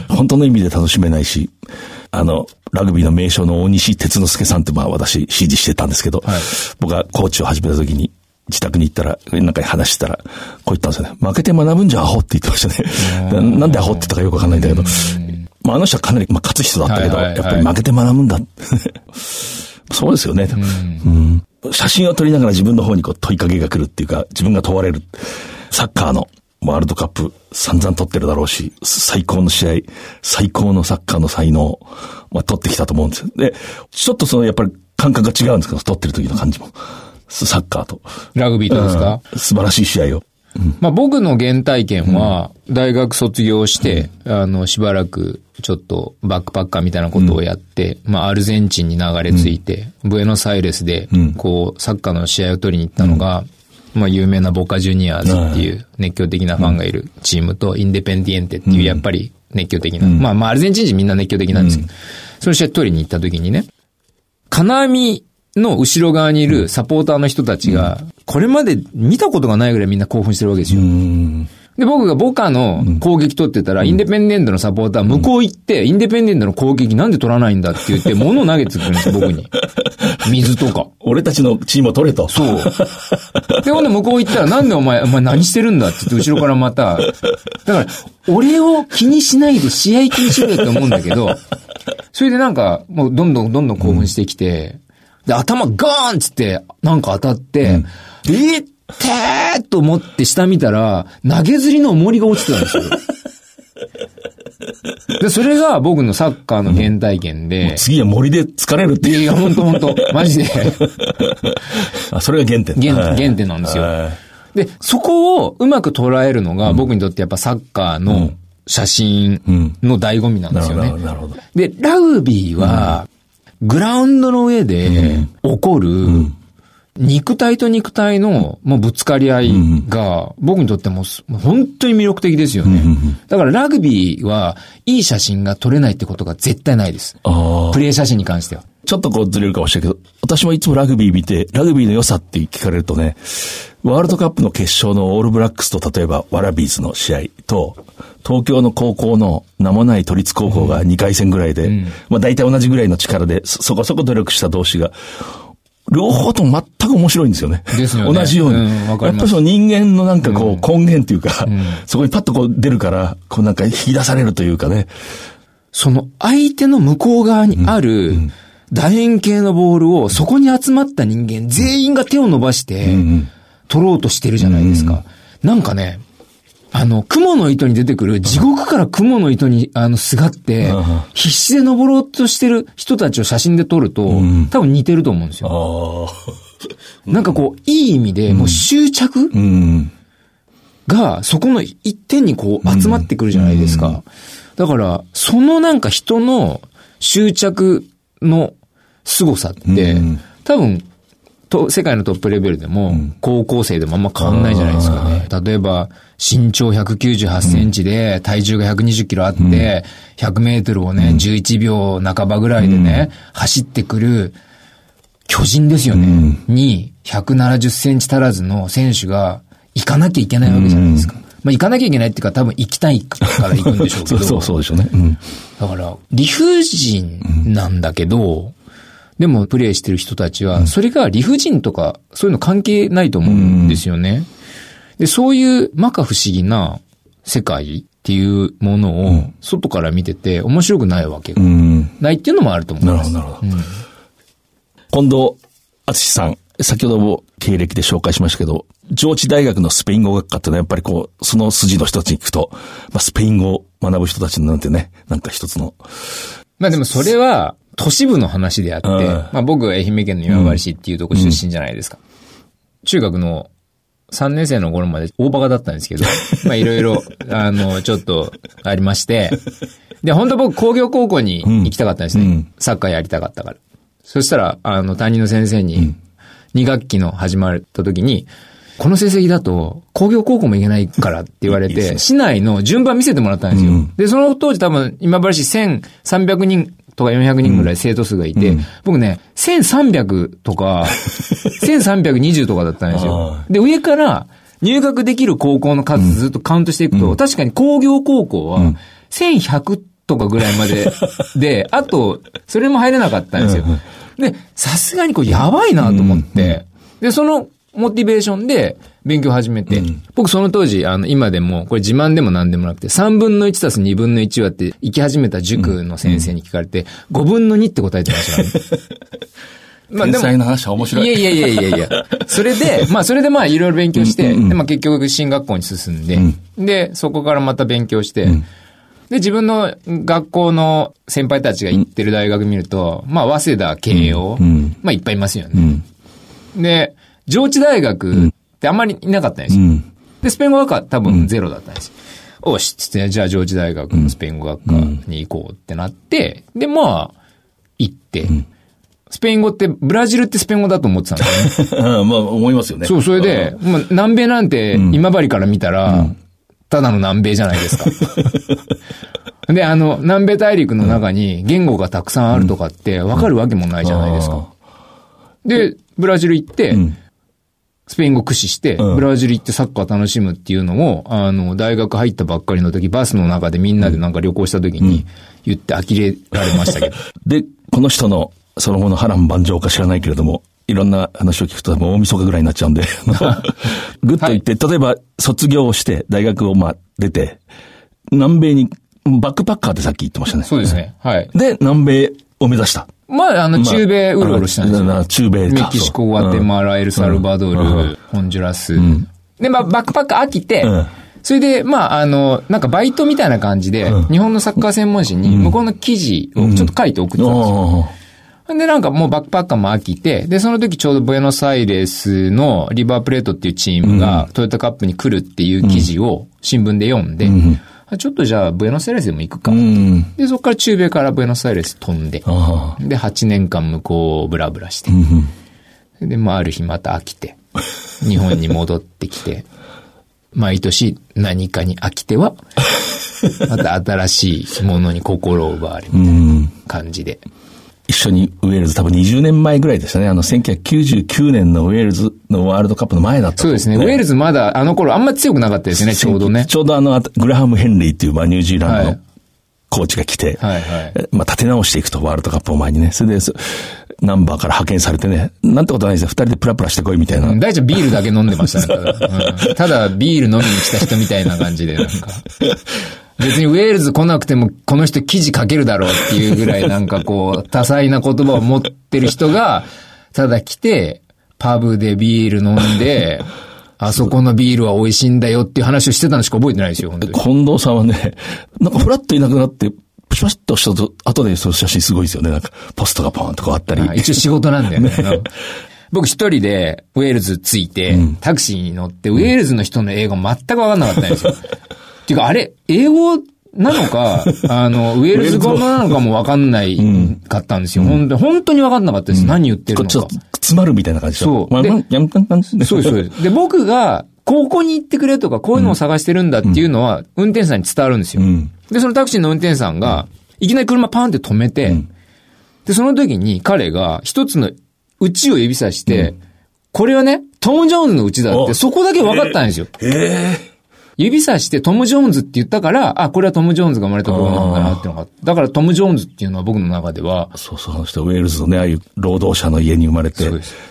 Speaker 1: うん、本当の意味で楽しめないし、あの、ラグビーの名将の大西哲之助さんってまあ私指示してたんですけど、はい、僕がコーチを始めた時に、自宅に行ったら、なんか話したら、こう言ったんですよね。負けて学ぶんじゃアホって言ってましたね。なんでアホって言ったかよくわかんないんだけど、まああの人はかなり、まあ、勝つ人だったけど、やっぱり負けて学ぶんだ。<laughs> そうですよね。うん、写真を撮りながら自分の方にこう問いかけが来るっていうか、自分が問われる。サッカーのワールドカップ散々撮ってるだろうし、最高の試合、最高のサッカーの才能、まあ、撮ってきたと思うんですよ。で、ちょっとそのやっぱり感覚が違うんですけど、撮ってる時の感じも。サッカーと。
Speaker 5: ラグビーとですか、
Speaker 1: うん素晴らしい試合を。
Speaker 5: まあ僕の原体験は、大学卒業して、あの、しばらく、ちょっとバックパッカーみたいなことをやって、まあアルゼンチンに流れ着いて、ブエノスアイレスで、こう、サッカーの試合を取りに行ったのが、まあ有名なボカジュニアーズっていう熱狂的なファンがいるチームと、インデペンディエンテっていうやっぱり熱狂的な、まあまあアルゼンチン人みんな熱狂的なんですけど、その試合取りに行った時にね、金網の後ろ側にいるサポーターの人たちが、これまで見たことがないぐらいみんな興奮してるわけですよ。で、僕がボカの攻撃取ってたら、インデペンデントのサポーター向こう行って、インデペンデントの攻撃なんで取らないんだって言って、<laughs> 物を投げてくるんですよ、僕に。水とか。
Speaker 1: 俺たちのチームを取れと。
Speaker 5: そう。で、ほんで向こう行ったら、なんでお前、お前何してるんだって言って、後ろからまた。だから、俺を気にしないで試合気にしろよって思うんだけど、それでなんか、もうどんどんどんどん興奮してきて、で、頭ガーンっつって、なんか当たって、えーってーと思って下見たら、投げずりの重りが落ちてたんですよ。<laughs> で、それが僕のサッカーの原体験で、
Speaker 1: 次は森で疲れるっていう。
Speaker 5: いやほんとほんと、マジで。<laughs>
Speaker 1: あそれが原点。
Speaker 5: 原
Speaker 1: はい
Speaker 5: 原点なんですよ
Speaker 1: はい
Speaker 5: で、そこをうまく捉えるのが、僕にとってやっぱサッカーの写真の醍醐味なんですよね
Speaker 1: なるほど、。なるほど。
Speaker 5: で、ラグビーは、グラウンドの上で起こる、肉体と肉体のもうぶつかり合いが、僕にとっても本当に魅力的ですよね。だからラグビーはいい写真が撮れないってことが絶対ないです。プレー写真に関しては。
Speaker 1: ちょっとこうずれるかもしれないけど、私もいつもラグビー見て、ラグビーの良さって聞かれるとね、ワールドカップの決勝のオールブラックスと例えばワラビーズの試合と、東京の高校の名もない都立高校が2回戦ぐらいで、まあ大体同じぐらいの力で、そそこそこ努力した同士が、両方とも全く面白いんですよね。
Speaker 5: ですよね
Speaker 1: 同じように。
Speaker 5: うん
Speaker 1: やっぱりその人間のなんかこう根源っていうか、そこにパッとこう出るから、こうなんか引き出されるというかね。
Speaker 5: その相手の向こう側にある楕円形のボールをそこに集まった人間全員が手を伸ばして取ろうとしてるじゃないですか。なんかね、あの、雲の糸に出てくる地獄から雲の糸にあのすがって必死で登ろうとしてる人たちを写真で撮ると多分似てると思うんですよ。なんかこう、いい意味でもう執着
Speaker 1: うん。
Speaker 5: が、そこの一点にこう集まってくるじゃないですか。だから、そのなんか人の執着の凄さって、
Speaker 1: うん。
Speaker 5: 多分、と、世界のトップレベルでも、高校生でもあんま変わんないじゃないですかね。例えば、身長198センチで、体重が120キロあって、100メートルをね、11秒半ばぐらいでね、走ってくる、巨人ですよね。に、170センチ足らずの選手が行かなきゃいけないわけじゃないですか。まあ行かなきゃいけないっていうか多分行きたいから行くんでしょうけど。<laughs>
Speaker 1: そうそうそうでしょうね。うん。
Speaker 5: だから、理不尽なんだけど、でもプレイしてる人たちは、それが理不尽とか、そういうの関係ないと思うんですよね。で、そういう摩訶不思議な世界っていうものを、外から見てて面白くないわけが
Speaker 1: うん。
Speaker 5: ないっていうのもあると思います。
Speaker 1: なるほどなるほど。近藤敦さん、先ほども経歴で紹介しましたけど、上智大学のスペイン語学科ってのはやっぱりこう、その筋の人たちに行くと、まあ、スペイン語を学ぶ人たちなんてね、なんか一つの、
Speaker 5: まあでもそれは都市部の話であって、
Speaker 1: うん
Speaker 5: まあ僕は愛媛県の今治市っていうとこ出身じゃないですか。中学の3年生の頃まで大バカだったんですけど、<laughs> まあいろいろ、あの、ちょっとありまして、で、本当僕工業高校に行きたかったんですね。
Speaker 1: うん
Speaker 5: サッカーやりたかったから。そしたら、あの、担任の先生に、2学期の始まった時に、この成績だと工業高校も行けないからって言われて、市内の順番見せてもらったんですよ。
Speaker 1: うん
Speaker 5: で、その当時多分今治市1300人とか400人ぐらい生徒数がいて、僕ね、1300とか、<laughs> 1320とかだったんですよ。
Speaker 1: あ。
Speaker 5: で、上から入学できる高校の数ずっとカウントしていくと、確かに工業高校は1100とかぐらいまでで、<laughs> あと、それも入れなかったんですよ。で、さすがにこれやばいなと思って、で、そのモチベーションで勉強始めて、僕その当時、あの、今でも、これ自慢でも何でもなくて、3分の1たす2分の1はって、行き始めた塾の先生に聞かれて、5分の2って答えてました。ま <laughs> あ
Speaker 1: 天才の話は面白い。
Speaker 5: いやいやいやいやいや。それで、<laughs> まあそれでまあいろいろ勉強して、でまあ結局進学校に進んで、で、そこからまた勉強して、で、自分の学校の先輩たちが行ってる大学見ると、まあ早稲田、慶応、まあいっぱいいますよね。で、上智大学ってあんまりいなかったんですよ。で、スペイン語学科多分ゼロだったんです。よ。おし、つって、じゃあ上智大学のスペイン語学科に行こうってなって、で、まあ、行って、スペイン語って、ブラジルってスペイン語だと思ってたんですよね。
Speaker 1: う <laughs> んまあ思いますよね。
Speaker 5: そう、それで、まあ、南米なんて、今治から見たら、ただの南米じゃないですか。<laughs> で、あの、南米大陸の中に言語がたくさんあるとかって、わかるわけもないじゃないですか。で、ブラジル行って、スペイン語駆使して、
Speaker 1: うん
Speaker 5: ブラジル行ってサッカー楽しむっていうのを、あの、大学入ったばっかりの時、バスの中でみんなでなんか旅行した時に言って呆れられましたけど。<laughs>
Speaker 1: で、この人のその後の波乱万丈か知らないけれども、いろんな話を聞くと大晦日ぐらいになっちゃうんで、<laughs> ぐっと言って、例えば卒業をして、大学をまあ出て、南米に、バックパッカーってさっき言ってましたね。
Speaker 5: そうですね。はい。
Speaker 1: で、南米を目指した。
Speaker 5: まあ、あの、中米うろうろしたんですよ。
Speaker 1: まあ中米か。
Speaker 5: メキシコ、
Speaker 1: そう
Speaker 5: グアテマラ、エルサルバドル、ホンジュラス。で、まあ、バックパック飽きて
Speaker 1: うん、
Speaker 5: それで、まあ、あの、なんかバイトみたいな感じで、日本のサッカー専門誌に向こうの記事をちょっと書いて送ってたんですよ。で、なんかもうバックパッカーも飽きて、で、その時ちょうどブエノスアイレスのリバープレートっていうチームがトヨタカップに来るっていう記事を新聞で読んで、あちょっとじゃあブエノスアイレスでも行くか。
Speaker 1: うん。
Speaker 5: で、そこから中米からブエノスアイレス飛んで。で、8年間向こうをブラブラして、で、まあ、ある日また飽きて、日本に戻ってきて、<laughs> 毎年何かに飽きては、<laughs> また新しいものに心を奪われるみたいな感じで。
Speaker 1: 一緒にウェールズ、多分20年前ぐらいでしたね。あの、1999年のウェールズのワールドカップの前だったと
Speaker 5: そうですね。ウェールズまだあの頃あんま強くなかったですね、ちょうどね。
Speaker 1: ちょうどあの、グラハム・ヘンリーっていう、まあ、ニュージーランドの
Speaker 5: はい
Speaker 1: コーチが来て、
Speaker 5: はいはい
Speaker 1: えまあ、立て直していくと、ワールドカップを前にね。それで、そナンバーから派遣されてね、なんてことないですよ。二人でプラプラしてこいみたいな。
Speaker 5: うん大ちゃんビールだけ飲んでましたね。ただ,、うんただビール飲みに来た人みたいな感じで、なんか。別にウェールズ来なくてもこの人記事書けるだろうっていうぐらいなんかこう、多彩な言葉を持ってる人が、ただ来て、パブでビール飲んで、<laughs> あそこのビールは美味しいんだよっていう話をしてたのしか覚えてないですよ、本当に。
Speaker 1: 近藤さんはね、なんかフラッといなくなって、プシュパシッとしたと、後でその写真すごいですよね。なんか、ポストがポーンとこうあったり。
Speaker 5: あ一応仕事なんだよね。うん僕一人でウェールズ着いて、タクシーに乗って、ウェールズの人の英語全くわかんなかったんですよ。っていうか、あれ、英語なのか、<laughs> あの、ウェールズ語なのかもわかんないかったんですよ。本当に本当にわかんなかったです。何言ってるのか。
Speaker 1: ちょっと。詰まるみたいな感じ
Speaker 5: そう。で
Speaker 1: やんたん
Speaker 5: で。す、そうです。で、僕が、ここに行ってくれとか、こういうのを探してるんだっていうのは、運転手さんに伝わるんですよ。
Speaker 1: ん。
Speaker 5: で、そのタクシーの運転手さんが、いきなり車パンって止めて、で、その時に彼が一つのうちを指さして、これはね、トム・ジョーンズのうちだって、
Speaker 1: お。
Speaker 5: そこだけ分かったんですよ。
Speaker 1: え
Speaker 5: 指さしてトム・ジョーンズって言ったから、あ、これはトム・ジョーンズが生まれたところなんだなっていうのが、だからトム・ジョーンズっていうのは僕の中では、
Speaker 1: そうそう、あの人、ウェールズのね、ああいう労働者の家に生まれて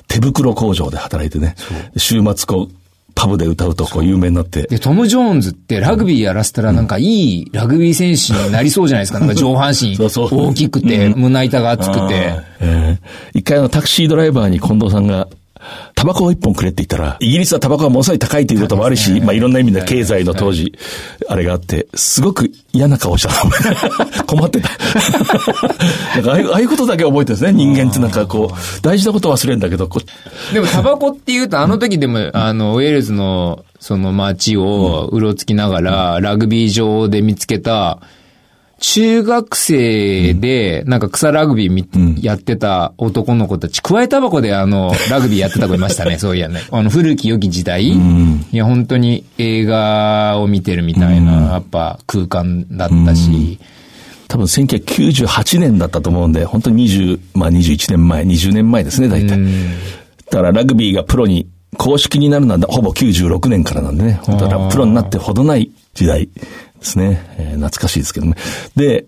Speaker 1: 手袋工場で働いてね、週末こう、パブで歌うとこう有名になって、
Speaker 5: で、トム・ジョーンズってラグビーやらせたらなんかいいラグビー選手になりそうじゃないですか。なんか上半身大きくて、胸板が厚くて。
Speaker 1: えー一回あのタクシードライバーに近藤さんが、タバコを一本くれって言ったら、イギリスはタバコがものすごい高いということもあるし、まあいろんな意味で経済の当時、あれがあって、すごく嫌な顔したの。<laughs> 困ってた。<laughs> なんかああいうことだけ覚えてるんですね。人間ってなんかこう、大事なこと忘れるんだけど、
Speaker 5: でもタバコって言うと、あの時でも、あの、ウェールズの、その街をうろつきながら、ラグビー場で見つけた、中学生で、なんか草ラグビーみ、やってた男の子たち、加えタバコであの、<laughs> ラグビーやってた子いましたね、そういやね。あの、古き良き時代、いや、本当に映画を見てるみたいな、やっぱ空間だったし、
Speaker 1: 多分1998年だったと思うんで、本当に20、まあ21年前、20年前ですね、大体。だからラグビーがプロに、公式になるのはほぼ96年からなんでね、本当はプロになってほどない時代ですね。えー懐かしいですけどね。で、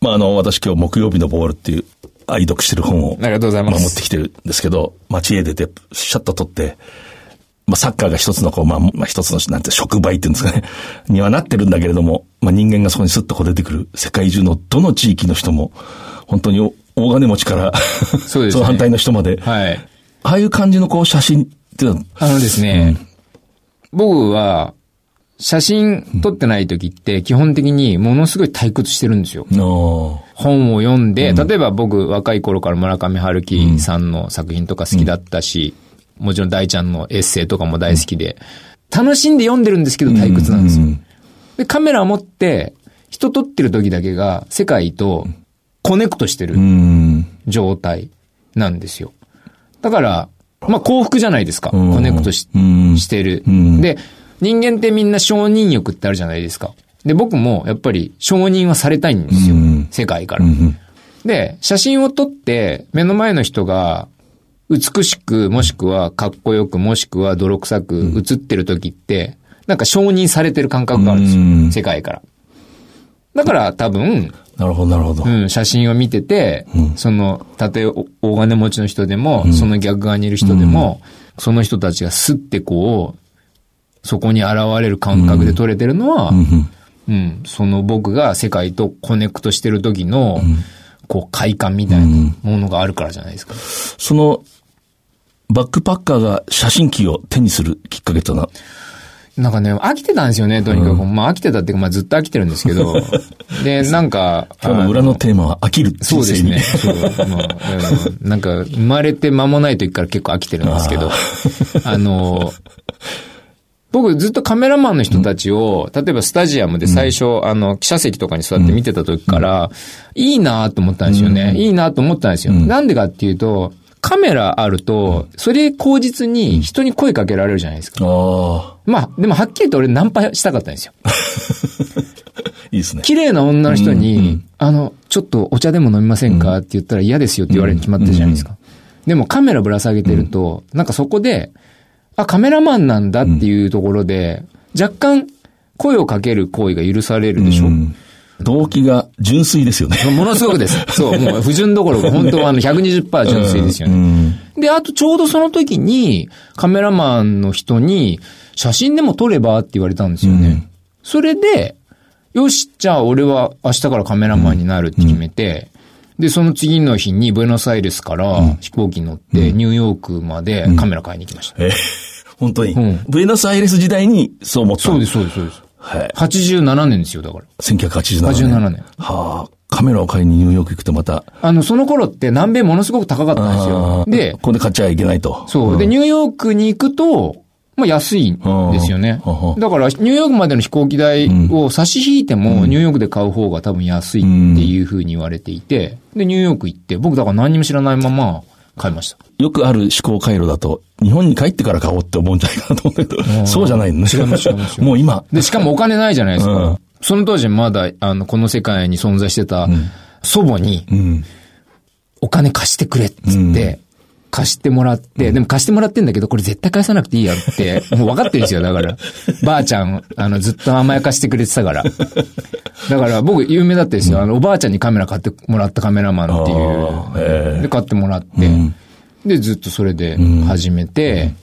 Speaker 1: まああの、私今日木曜日のボールっていう愛読してる本を、
Speaker 5: ありがとうございます
Speaker 1: あ持ってきてるんですけど、街へ出て、シャッと取って、まあ、サッカーが一つのこう、まあ、まあ、一つの、なんて、触媒っていうんですかね、にはなってるんだけれども、まあ、人間がそこにスッとこう出てくる、世界中のどの地域の人も、本当にお大金持ちから、
Speaker 5: そね
Speaker 1: の反対の人まで。
Speaker 5: はい。
Speaker 1: ああいう感じのこう写真っていうのは、
Speaker 5: あのですね、僕は、写真撮ってない時って基本的にものすごい退屈してるんですよ。
Speaker 1: の
Speaker 5: 本を読んで、例えば僕若い頃から村上春樹さんの作品とか好きだったし、もちろん大ちゃんのエッセイとかも大好きで、楽しんで読んでるんですけど退屈なんですよ。で、カメラを持って人撮ってる時だけが世界とコネクトしてる
Speaker 1: うん。
Speaker 5: 状態なんですよ。だから、まあ幸福じゃないですか。
Speaker 1: うん
Speaker 5: コネクトし
Speaker 1: うん
Speaker 5: してる
Speaker 1: うん。
Speaker 5: で、人間ってみんな承認欲ってあるじゃないですか。で、僕もやっぱり承認はされたいんですよ
Speaker 1: うん。
Speaker 5: 世界から
Speaker 1: う。ん。
Speaker 5: で、写真を撮って目の前の人が美しく、もしくはかっこよく、もしくは泥臭く写ってる時って、なんか承認されてる感覚があるんですよ。
Speaker 1: うん
Speaker 5: 世界から。だから多分、
Speaker 1: なるほど、なるほど。
Speaker 5: うん、写真を見てて、その、たとえお大金持ちの人でも、その逆側にいる人でも、その人たちがスッてこう、そこに現れる感覚で撮れてるのは、うん、その僕が世界とコネクトしてる時の、こう、快感みたいなものがあるからじゃないですか。
Speaker 1: その、バックパッカーが写真機を手にするきっかけというのは、
Speaker 5: なんかね、飽きてたんですよね、とにかく。まあ飽きてたっていうか、まあずっと飽きてるんですけど、<laughs> で、なんか、
Speaker 1: 今日の裏のテーマは飽きる
Speaker 5: そう。ですね。そう。まあ、うん。なんか、生まれて間もない時から結構飽きてるんですけど、あの、僕ずっとカメラマンの人たちを、例えばスタジアムで最初、あの、記者席とかに座って見てた時から、いいなと思ったんですよね。いいなと思ったんですよ。なんでかっていうと、カメラあると、それ口実に人に声かけられるじゃないですか。まあ、でもはっきり言って俺ナンパしたかったんですよ。<laughs>
Speaker 1: いいですね。
Speaker 5: 綺麗な女の人に、あの、ちょっとお茶でも飲みませんか？って言ったら嫌ですよって言われるに決まってるじゃないですか。でもカメラぶら下げてると、なんかそこで、あ、カメラマンなんだっていうところで、若干声をかける行為が許されるでしょ？
Speaker 1: うん動機が純粋ですよね。<laughs>
Speaker 5: ものすごくです。そう、もう不純どころか、本当はあの <laughs> 120%純粋ですよね。
Speaker 1: うん
Speaker 5: で、あとちょうどその時に、カメラマンの人に、写真でも撮ればって言われたんですよね。それで、よし、じゃあ俺は明日からカメラマンになるって決めて、で、その次の日にブエノスアイレスから飛行機に乗ってニューヨークまでカメラ買いに行きました。
Speaker 1: えー本当に、
Speaker 5: ん
Speaker 1: ブエノスアイレス時代にそう思った。
Speaker 5: そうです、そうです、そうです。
Speaker 1: はい。
Speaker 5: 87年ですよ、だから。
Speaker 1: 1987年。
Speaker 5: 87年。
Speaker 1: はあ、カメラを買いにニューヨーク行くとまた、
Speaker 5: あの、その頃って南米ものすごく高かったんです
Speaker 1: あ
Speaker 5: よ。
Speaker 1: ー
Speaker 5: で
Speaker 1: こ、こで買っちゃいけないと。
Speaker 5: そう。で、ニューヨークに行くと、まあ安いんですよね
Speaker 1: うん。
Speaker 5: だから、ニューヨークまでの飛行機代を差し引いても、ニューヨークで買う方が多分安いっていうふうに言われていて、で、ニューヨーク行って、僕だから何にも知らないまま買いました。
Speaker 1: よくある思考回路だと、日本に帰ってから買おうって思うんじゃないかなと思うんだけど、そうじゃないのね。
Speaker 5: 違います違います
Speaker 1: もう今、
Speaker 5: で、しかもお金ないじゃないですか。
Speaker 1: うん
Speaker 5: その当時まだ、あの、この世界に存在してた祖母に、
Speaker 1: うん。
Speaker 5: お金貸してくれっつって、貸してもらって、でも貸してもらってんだけど、これ絶対返さなくていいやって、<laughs> もう分かってるんですよ、だから。ばあちゃん、あの、ずっと甘やかしてくれてたから。だから僕、有名だったですよ。あの、おばあちゃんにカメラ買ってもらったカメラマンっていう。
Speaker 1: ー
Speaker 5: で、買ってもらって、で、ずっとそれで始めて、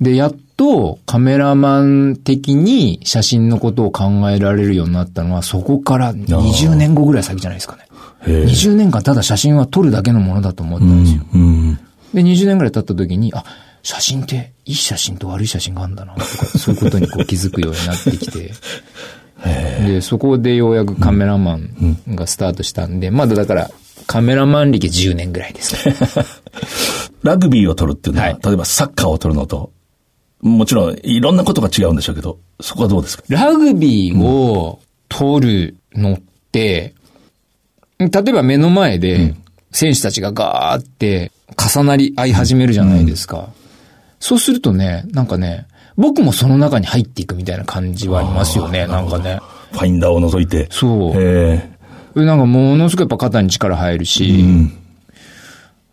Speaker 5: で、やっとカメラマン的に写真のことを考えられるようになったのは、そこから20年後ぐらい先じゃないですかね。
Speaker 1: へえ
Speaker 5: 20年間ただ写真は撮るだけのものだと思ったんですよ。
Speaker 1: うん。
Speaker 5: で、20年ぐらい経った時に、あ、写真っていい写真と悪い写真があるんだな、とか、そういうことにこう気づくようになってきて。<laughs> で、そこでようやくカメラマンがスタートしたんで、まだだから、カメラマン歴10年ぐらいです。ね。<laughs>
Speaker 1: ラグビーを取るっていうのは、
Speaker 5: はい。
Speaker 1: 例えばサッカーを取るのと、もちろんいろんなことが違うんでしょうけど、そこはどうですか？
Speaker 5: ラグビーを撮るのって、例えば目の前で選手たちがガーって重なり合い始めるじゃないですか。そうするとね、なんかね、僕もその中に入っていくみたいな感じはありますよね、なんかね。
Speaker 1: ファインダーを除いて。
Speaker 5: そう。
Speaker 1: え
Speaker 5: なんかものすごいやっぱ肩に力入るし、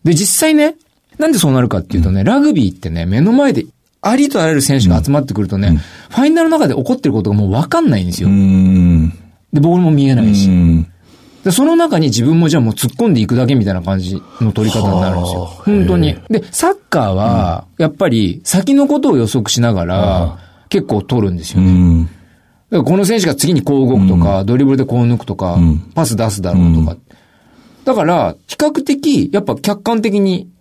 Speaker 5: で、実際ね、なんでそうなるかっていうとね、ラグビーってね、目の前でありとあらゆる選手が集まってくるとね、ファイナルの中で起こってることがもうわかんないんです
Speaker 1: え
Speaker 5: よ。
Speaker 1: うん。
Speaker 5: で、ボールも見えないし。
Speaker 1: うん。
Speaker 5: で、その中に自分もじゃあもう突っ込んでいくだけみたいな感じの取り方になるんですよ。
Speaker 1: はあ
Speaker 5: 本当に。で、サッカーは、やっぱり先のことを予測しながら、結構取るんですよね。
Speaker 1: うん。
Speaker 5: だからこの選手が次にこう動くとか、ドリブルでこう抜くとか、パス出すだろうとか。だから、比較的、やっぱ客観的に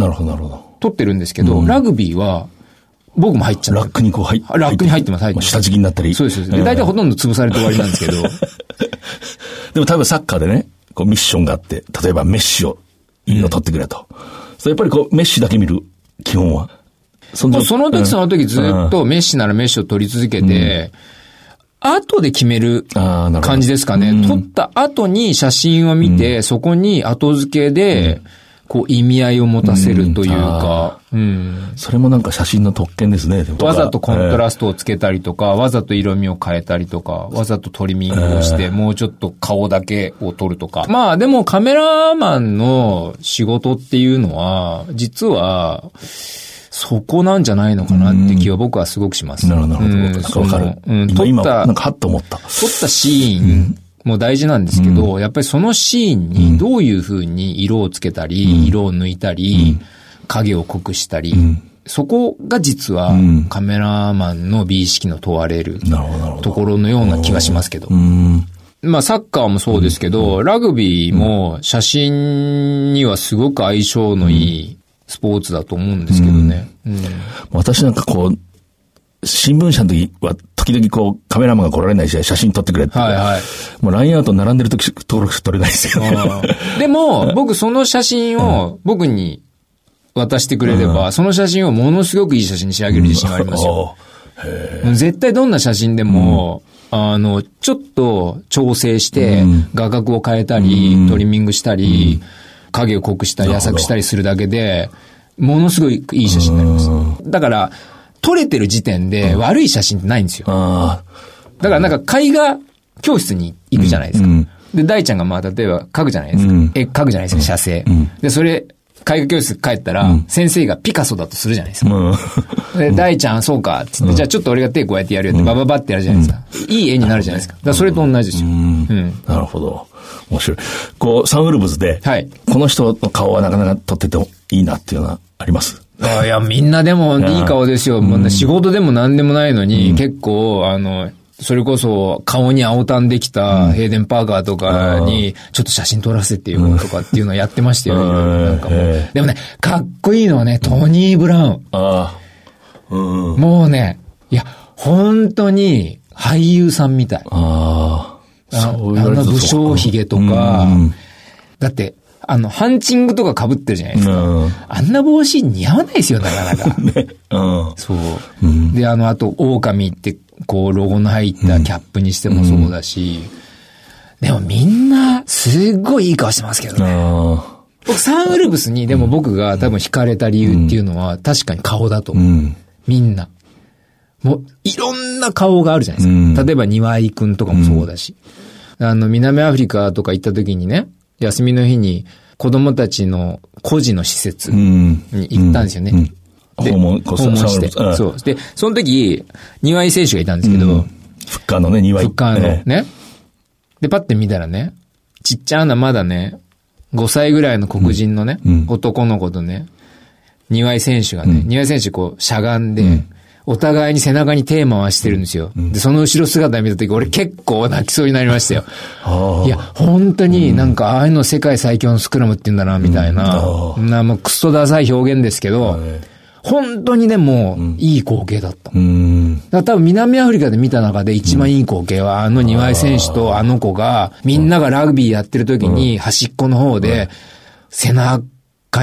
Speaker 1: なるほど、なるほど。
Speaker 5: 取ってるんですけど、ラグビーは、僕も入っちゃ
Speaker 1: ラックにこう入っ
Speaker 5: ラックに入ってます入ってます。
Speaker 1: 下敷きになったり。
Speaker 5: そうです、そうです。大体ほとんど潰されて終わりなんですけど、<laughs>
Speaker 1: でも多分サッカーでね、こうミッションがあって、例えばメッシを、いいの取ってくれと。それやっぱりこう、メッシだけ見る、基本は。そ
Speaker 5: もうその時その時ずっとメッシならメッシを取り続けて、後で決める感じですかね。
Speaker 1: うん。
Speaker 5: 撮った後に写真を見て、そこに後付けで、こう意味合いを持たせるというか、うん。
Speaker 1: それもなんか写真の特権ですね。
Speaker 5: わざとコントラ
Speaker 1: ス
Speaker 5: ストをつけたりとか、わざと色味を変えたりとか、わざとトリミングをして、もうちょっと顔だけを撮るとか。まあでもカメラマンの仕事っていうのは、実は、そこなんじゃないのかなって気は僕はすごくします。
Speaker 1: なるほど、なるほど。わかる
Speaker 5: うん、撮った
Speaker 1: なん、かはっと思った。
Speaker 5: 撮ったシーンも大事なんですけど、やっぱりそのシーンにどういう風に色をつけたり、色を抜いたり、影を濃くしたり、そこが実は
Speaker 1: ん。
Speaker 5: カメラマンの美意識の問われる。ところのような気がしますけど。
Speaker 1: う。ん。
Speaker 5: まあサッカーもそうですけど、ラグビーも写真にはすごく相性のいいスポーツだと思うんですけどね。うん。
Speaker 1: 私なんかこう、新聞社の時は、時々こう、カメラマンが来られない試合写真撮ってくれって。
Speaker 5: はいはい。
Speaker 1: もうラインアウト並んでる時登録撮れないですよね。
Speaker 5: でも、<laughs> 僕その写真を僕に渡してくれれば、その写真をものすごくいい写真に仕上げる自信がありますよ。もう絶対どんな写真でも、あの、ちょっと調整して、画角を変えたり、トリミングしたり、影を濃くしたり、浅くしたりするだけで、ものすごいいい写真になります。だから、撮れてる時点で悪い写真ってないんですよ。
Speaker 1: あ
Speaker 5: だからなんか絵画教室に行くじゃないですか。
Speaker 1: うん
Speaker 5: で、大ちゃんがまあ例えば描くじゃないですか。
Speaker 1: うん
Speaker 5: 絵描くじゃないですか、写生。で、それ、絵画教室帰ったら、先生がピカソだとするじゃないです
Speaker 1: あ。
Speaker 5: か。
Speaker 1: うん。
Speaker 5: で、大ちゃん、そうか、つって、じゃあちょっと俺が手こうやってやるよって、バババってやるじゃないですか。いい絵になるじゃないですか。だそれと同じですよ。うん。
Speaker 1: なるほど。面白い。こう、サンウルブズで、
Speaker 5: はい
Speaker 1: この人の顔はなかなか撮っててもいいなっていうのはあります？
Speaker 5: あいや、みんなでもいい顔ですよ。もうね仕事でも何でもないのに、結構、あの、それこそ顔に青タンできたヘイデン・パーカーとかに、ちょっと写真撮らせてよとかっていうのをやってましたよ。なんかでもね、かっこいいのはね、トニー・ブラウン。もうね、いや、本当に俳優さんみたい。
Speaker 1: ああ。
Speaker 5: あの武将髭とか。
Speaker 1: うん、
Speaker 5: だって、あの、ハンチングとか被ってるじゃないですか。
Speaker 1: うん。
Speaker 5: あんな帽子似合わないですよ、なかなか。<laughs>
Speaker 1: ね。うん。
Speaker 5: そう。で、あの、あと、狼って、こう、ロゴの入ったキャップにしてもそうだし、でもみんな、すっごいいい顔してますけどね。
Speaker 1: あ
Speaker 5: 僕、サンウルブスに、でも僕が多分惹かれた理由っていうのは、確かに顔だと思う。
Speaker 1: ん。
Speaker 5: みんな。もう、いろんな顔があるじゃないですか。例えば、庭井くんとかもそうだし。あの、南アフリカとか行った時にね、休みの日に、子供たちの孤児の施設
Speaker 1: うん。
Speaker 5: に行ったんですよね。
Speaker 1: うん
Speaker 5: で
Speaker 1: 訪問
Speaker 5: 訪問して。そう。で、その時、庭井選手がいたんですけど、
Speaker 1: フッカーのね、庭井。
Speaker 5: フッカーの
Speaker 1: え
Speaker 5: ね。で、パッて見たらね、ちっちゃなまだね、5歳ぐらいの黒人のね、
Speaker 1: うん
Speaker 5: 男の子とね、庭井選手がね、庭井選手こうしゃがんで、お互いに背中に手回してるんですよ。で、その後ろ姿見た時、俺結構泣きそうになりましたよ。いや、本当になんか、ああいうの世界最強のスクラムって言うんだな、みたいな。な、もうクソダサい表現ですけど、本当にでも、いい光景だった。
Speaker 1: うん。
Speaker 5: だ多分南アフリカで見た中で一番いい光景は、あの庭井選手とあの子が、みんながラグビーやってる時に端っこの方で、背中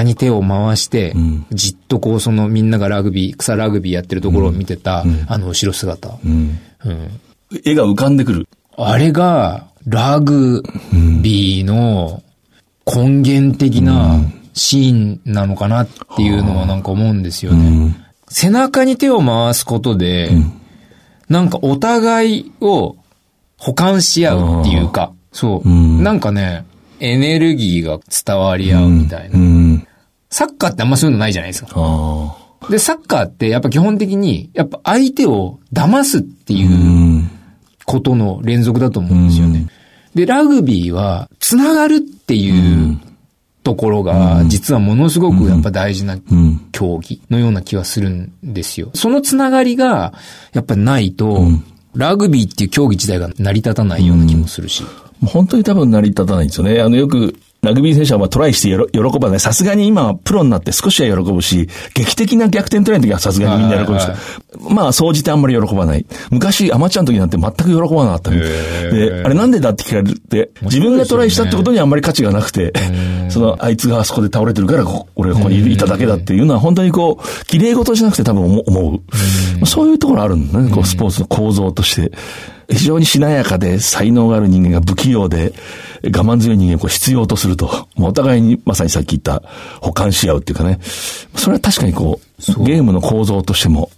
Speaker 5: に手を回して、じっとこうそのみんながラグビー、草ラグビーやってるところを見てた、あの後ろ姿。
Speaker 1: うん。
Speaker 5: うん
Speaker 1: 絵が浮かんでくる。
Speaker 5: あれが、ラグビーの根源的なシーンなのかなっていうのはなんか思うんですよね。背中に手を回すことで、なんかお互いを補完し合うっていうか、そう。
Speaker 1: ん
Speaker 5: なんかね、エネルギーが伝わり合うみたいな。
Speaker 1: うん。
Speaker 5: サッカーってあんまそういうのないじゃないですか。で、サッカーってやっぱ基本的に、やっぱ相手を騙すっていう
Speaker 1: うん。
Speaker 5: ことの連続だと思うんですよね。で、ラグビーは、つながるっていうところが、実はものすごくやっぱ大事な
Speaker 1: うん。
Speaker 5: 競技のような気はするんですよ。そのつながりが、やっぱないと、ラグビーっていう競技自体が成り立たないような気もするし。
Speaker 1: 本当に多分成り立たないんですよね。あの、よく、ラグビー選手はまあトライして喜ばない。さすがに今はプロになって少しは喜ぶし、劇的な逆転トライの時はさすがにみんな喜ぶしまあ、総じてあんまり喜ばない。昔、アマチュアの時なんて全く喜ばなかったので、あれなんでだって聞かれるって、自分がトライしたってことにあんまり価値がなくて、<laughs> その、あいつがあそこで倒れてるから、こ俺がここにいただけだっていうのは、本当にこう、綺麗事じゃなくて多分思思う。まあそういうところあるんだね、こう、スポーツの構造として。非常にしなやかで才能がある人間が不器用で我慢強い人間をこう必要とすると、もうお互いにまさにさっき言った補完し合うっていうかね、それは確かにこう、ゲームの構造としても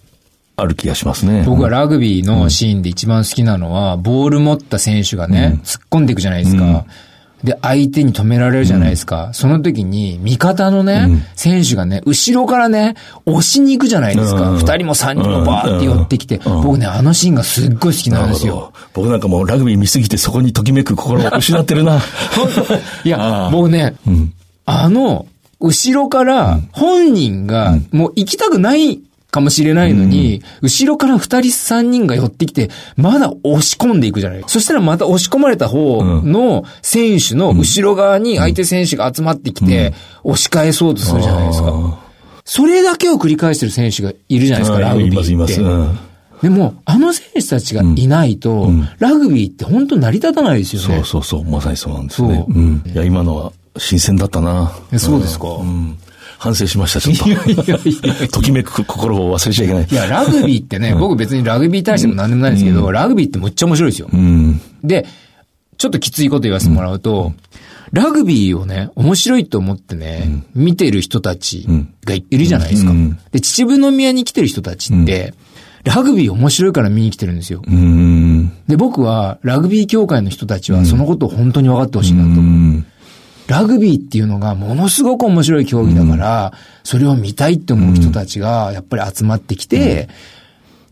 Speaker 1: ある気がしますね。
Speaker 5: 僕はラグビーのシーンで一番好きなのは、ボール持った選手がね、突っ込んでいくじゃないですか。で、相手に止められるじゃないですか。その時に、味方のね、選手がね、後ろからね、押しに行くじゃないですか。
Speaker 1: うん。
Speaker 5: 二人も三人もバーって寄ってきて、僕ね、あのシーンがすっごい好きなんですよ。
Speaker 1: 僕なんかもうラグビー見すぎてそこにときめく心を失ってるな。<laughs>
Speaker 5: いや、僕ね、あの、後ろから本人がもう行きたくないかもしれないのに、後ろから二人三人が寄ってきて、まだ押し込んでいくじゃない。そしたらまた押し込まれた方の選手の後ろ側に相手選手が集まってきて、押し返そうとするじゃないですか。それだけを繰り返してる選手がいるじゃないですか、ラグビ
Speaker 1: いますい
Speaker 5: ーって。
Speaker 1: ます。うん
Speaker 5: でも、あの選手たちがいないと、ラグビーって本当成り立たないですよね。
Speaker 1: そうそうそう、まさにそうなんですね。
Speaker 5: そう
Speaker 1: うん。いや、今のは新鮮だったな。
Speaker 5: えそうですか
Speaker 1: うん。反省しました、ちょっと。<laughs> ときめく心を忘れちゃいけない。
Speaker 5: いや、ラグビーってね、僕別にラグビーに対しても何でもないんですけど、ラグビーってむっちゃ面白いですよ。
Speaker 1: うん。で
Speaker 5: で、ちょっときついこと言わせてもらうと、ラグビーをね、面白いと思ってね、見てる人たちがいるじゃないですか。
Speaker 1: うん
Speaker 5: で、秩父宮に来てる人たちって、ラグビー面白いから見に来てるんですよ。
Speaker 1: うん。
Speaker 5: で、僕はラグビー協会の人たちはそのことを本当に分かってほしいなと思う。
Speaker 1: うん。
Speaker 5: ラグビーっていうのがものすごく面白い競技だから、それを見たいって思う人たちがやっぱり集まってきて、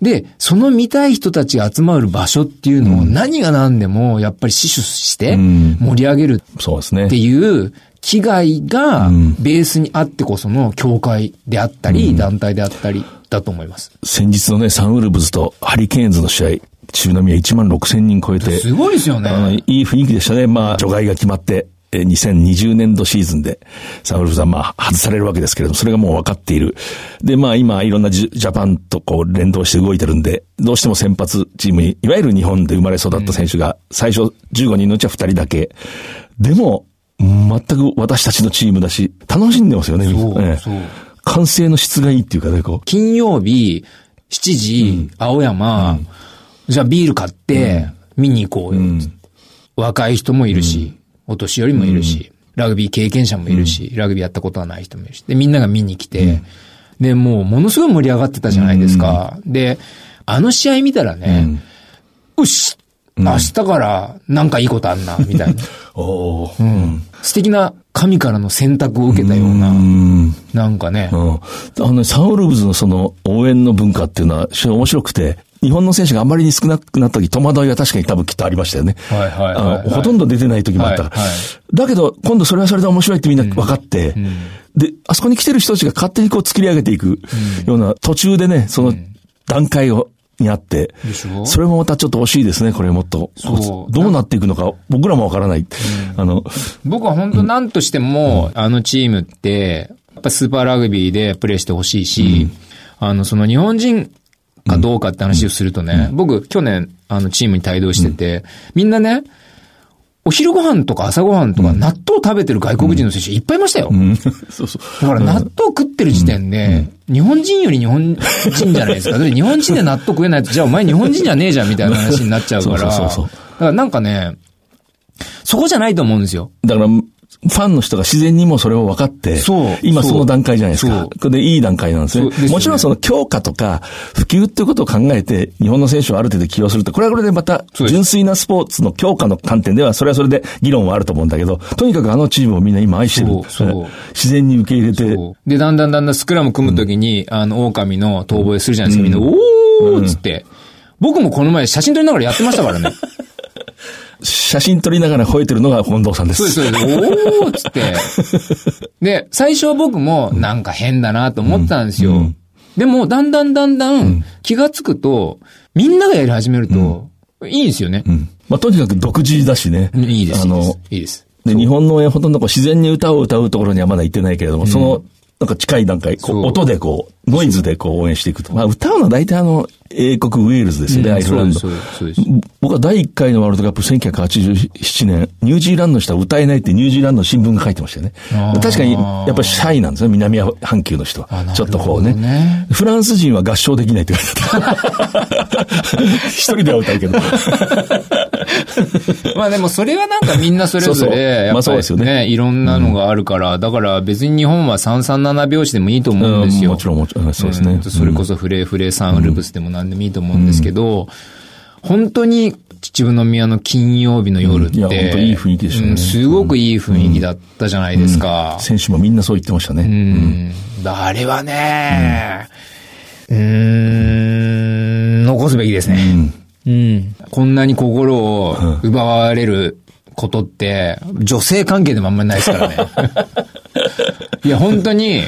Speaker 5: で、その見たい人たちが集まる場所っていうのを何が何でもやっぱり死守して
Speaker 1: うん
Speaker 5: 盛り上げる。っていう危害がベースにあってこその協会であったり、団体であったりだと思います。
Speaker 1: 先日のね、サンウルブズとハリケーンズの試合、中宮1万6千人超えて、
Speaker 5: すごいですよね。
Speaker 1: いい雰囲気でしたね。まあ、除外が決まって、えー2020年度シーズンで、サンウルブズはまあ、外されるわけですけれども、それがもう分かっている。で、まあ、今、いろんなジジャパンとこう、連動して動いてるんで、どうしても先発チームに、いわゆる日本で生まれ育った選手が、最初15人のうちは2人だけ。でも、全く私たちのチームだし、楽しんでますよね、
Speaker 5: そう
Speaker 1: ええ。
Speaker 5: そう。
Speaker 1: 完成の質がいいっていうかね、こう。
Speaker 5: 金曜日、7時、青山、じゃあビール買って、見に行こうよ、つって。若い人もいるし、お年寄りもいるし、ラグビー経験者もいるし、ラグビーやったことはない人もいるし、で、みんなが見に来て、で、もう、ものすごい盛り上がってたじゃないですか。で、あの試合見たらね、よし明日からなんかいいことあんな、みたいな。<laughs>
Speaker 1: おーうん。
Speaker 5: 素敵な神からの選択を受けたような、
Speaker 1: うん。
Speaker 5: なんかね、
Speaker 1: うん。あのね、サンウルブズのその応援の文化っていうのは非常に面白くて、日本の選手があまりに少なくなった時、戸惑いは確かに多分きっとありましたよね。
Speaker 5: はいはいはい
Speaker 1: あ
Speaker 5: はい。
Speaker 1: のほとんど出てない時もあった。から。
Speaker 5: はいはい。
Speaker 1: だけど、今度それはそれで面白いってみんな分かって、で、あそこに来てる人たちが勝手にこう作り上げていくような途中でね、その段階を、にあって
Speaker 5: でしょ、
Speaker 1: それもまたちょっと惜しいですね、これもっと。
Speaker 5: そう。
Speaker 1: どうなっていくのか、僕らもわからない。あの、
Speaker 5: 僕は本当何としても、あのチームって、やっぱスーパーラグビーでプレーしてほしいし、あの、その日本人かどうかって話をするとね、僕去年、あのチームに帯同してて、みんなね、お昼ご飯とか朝ご飯とか納豆食べてる外国人の選手いっぱいいましたよ。
Speaker 1: うん <laughs> そうそう。
Speaker 5: だから納豆食ってる時点で、日本人より日本人じゃないですか。日本人で納豆食えないと、じゃあお前日本人じゃねえじゃんみたいな話になっちゃうから。<laughs>
Speaker 1: そうそうそうそう
Speaker 5: だからなんかね、そこじゃないと思うんですよ。
Speaker 1: だから、ファンの人が自然にもそれを分かって、
Speaker 5: そう。
Speaker 1: 今その段階じゃないですか。これでいい段階なんですね。
Speaker 5: すよね。
Speaker 1: もちろんその強化とか普及っていうことを考えて、日本の選手をある程度起用するって、これはこれでまた純粋なスポーツの強化の観点では、それはそれで議論はあると思うんだけど、とにかくあのチームをみんな今愛してる。自然に受け入れて、
Speaker 5: で、だんだんだんだんスクラム組むときに、あの、狼の遠吠えするじゃないですか。みんな、おーっつって。僕もこの前写真撮りながらやってましたからね。<laughs>
Speaker 1: 写真撮りながら吠えてるのが近藤さんです。
Speaker 5: そうです、そうです。おーっつって。<laughs> で、最初は僕もなんか変だなと思ってたんですよ。でも、だんだんだんだん気がつくと、みんながやり始めると、いいんですよね。
Speaker 1: うんまあ、とにかく独自だしね。
Speaker 5: いいです。
Speaker 1: あの、
Speaker 5: いいです。
Speaker 1: で、日本の応援ほとんどこう自然に歌を歌うところにはまだ行ってないけれども、その、なんか近い段階、こう音でこう、ノイズでこう応援していくと。まあ歌うのは大体あの、英国ウェールズですよね、アイルランド。僕は第1回のワールドカップ1987年、ニュージーランドの人は歌えないってニュージーランドの新聞が書いてましたよね。確かに、やっぱりシャイなんですね、南半球の人は。ちょっとこうね、ね、フランス人は合唱できないって書いてあった。<laughs> 一人では歌うけど。<laughs>
Speaker 5: まあでもそれはなんかみんなそれぞれ、やっぱりね、いろんなのがあるから、だから別に日本は337拍子でもいいと思うんですよ。
Speaker 1: もちろんもちろん、そうですね。
Speaker 5: それこそフレーフレーサンウルブスでも何でもいいと思うんですけど、本当に秩父宮の金曜日の夜って、いや、
Speaker 1: 本当いい雰囲気でしたね、
Speaker 5: すごくいい雰囲気だったじゃないですか。
Speaker 1: 選手もみんなそう言ってましたね。う
Speaker 5: ん。あれはね、うん、残すべきですね。うん。こんなに心を奪われることって、女性関係でもあんまりないですからね。<laughs> いや、本当に、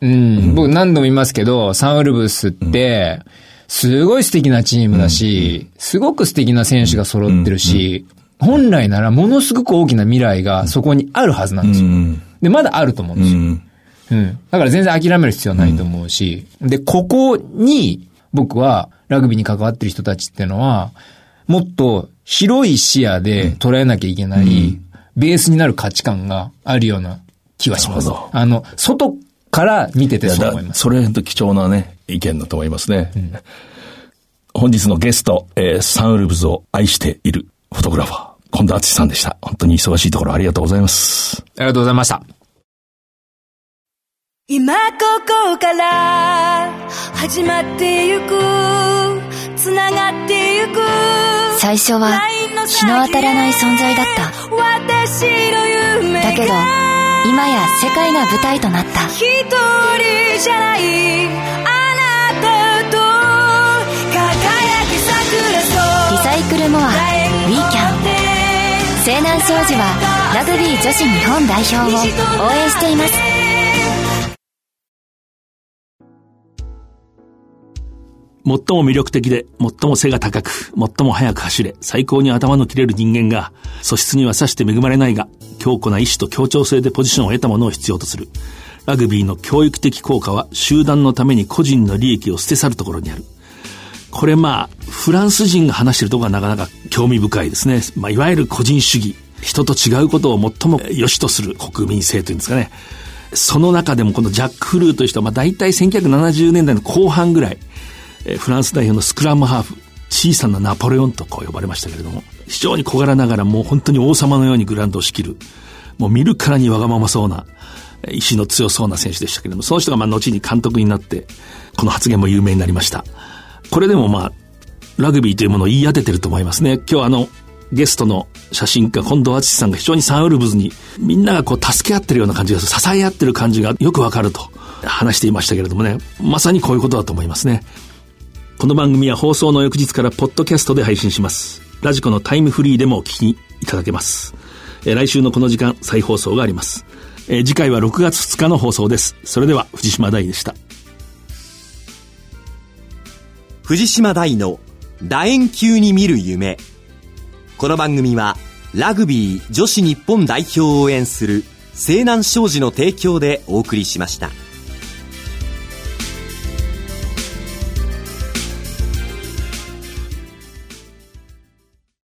Speaker 5: うん、僕何度も言いますけど、サンウルブスって、すごい素敵なチームだし、すごく素敵な選手が揃ってるし、本来ならものすごく大きな未来がそこにあるはずなんですよ。で、まだあると思うんですよ。うん。だから全然諦める必要はないと思うし、で、ここに僕はラグビーに関わってる人たちっていうのは、もっと広い視野で捉えなきゃいけない、ベースになる価値観があるような気はします。あの、外から見ててそう思います。
Speaker 1: それと貴重なね、意見だと思いますね。うん、本日のゲスト、えー、サンウルブズを愛しているフォトグラファー、近藤敦さんでした。本当に忙しいところありがとうございます。
Speaker 5: ありがとうございました。
Speaker 3: 今ここから始まってゆくつながってゆく
Speaker 4: 最初は日の当たらない存在だった。だけど今や世界が舞台となった。一人じゃないあなたと輝き桜とリサイクルモアウィーキャン西南商事はラグビー女子日本代表を応援しています
Speaker 1: 最も魅力的で、最も背が高く、最も速く走れ、最高に頭の切れる人間が、素質にはさして恵まれないが、強固な意志と協調性でポジションを得たものを必要とする。ラグビーの教育的効果は、集団のために個人の利益を捨て去るところにある。これまあ、フランス人が話してるところがなかなか興味深いですね。まあ、いわゆる個人主義。人と違うことを最も良しとする国民性というんですかね。その中でもこのジャック・フルーという人は、まあ大体1970年代の後半ぐらい、えフランス代表のスクラムハーフ、小さなナポレオンとこう呼ばれましたけれども、非常に小柄ながらもう本当に王様のようにグラウンドを仕切る、もう見るからにわがままそうな、意志の強そうな選手でしたけれども、その人がまあ後に監督になって、この発言も有名になりました。これでもまあ、ラグビーというものを言い当ててると思いますね。今日あの、ゲストの写真家、近藤敦さんが非常にサンウルブズに、みんながこう助け合ってるような感じが、支え合ってる感じがよくわかると話していましたけれどもね、まさにこういうことだと思いますね。この番組は放送の翌日からポッドキャストで配信します。ラジコのタイムフリーでもお聞きいただけます。えー、来週のこの時間、再放送があります。えー、次回は6月2日の放送です。それでは、藤島大でした。
Speaker 2: 藤島大の楕円球に見る夢。この番組は、ラグビー女子日本代表を応援する西南商事の提供でお送りしました。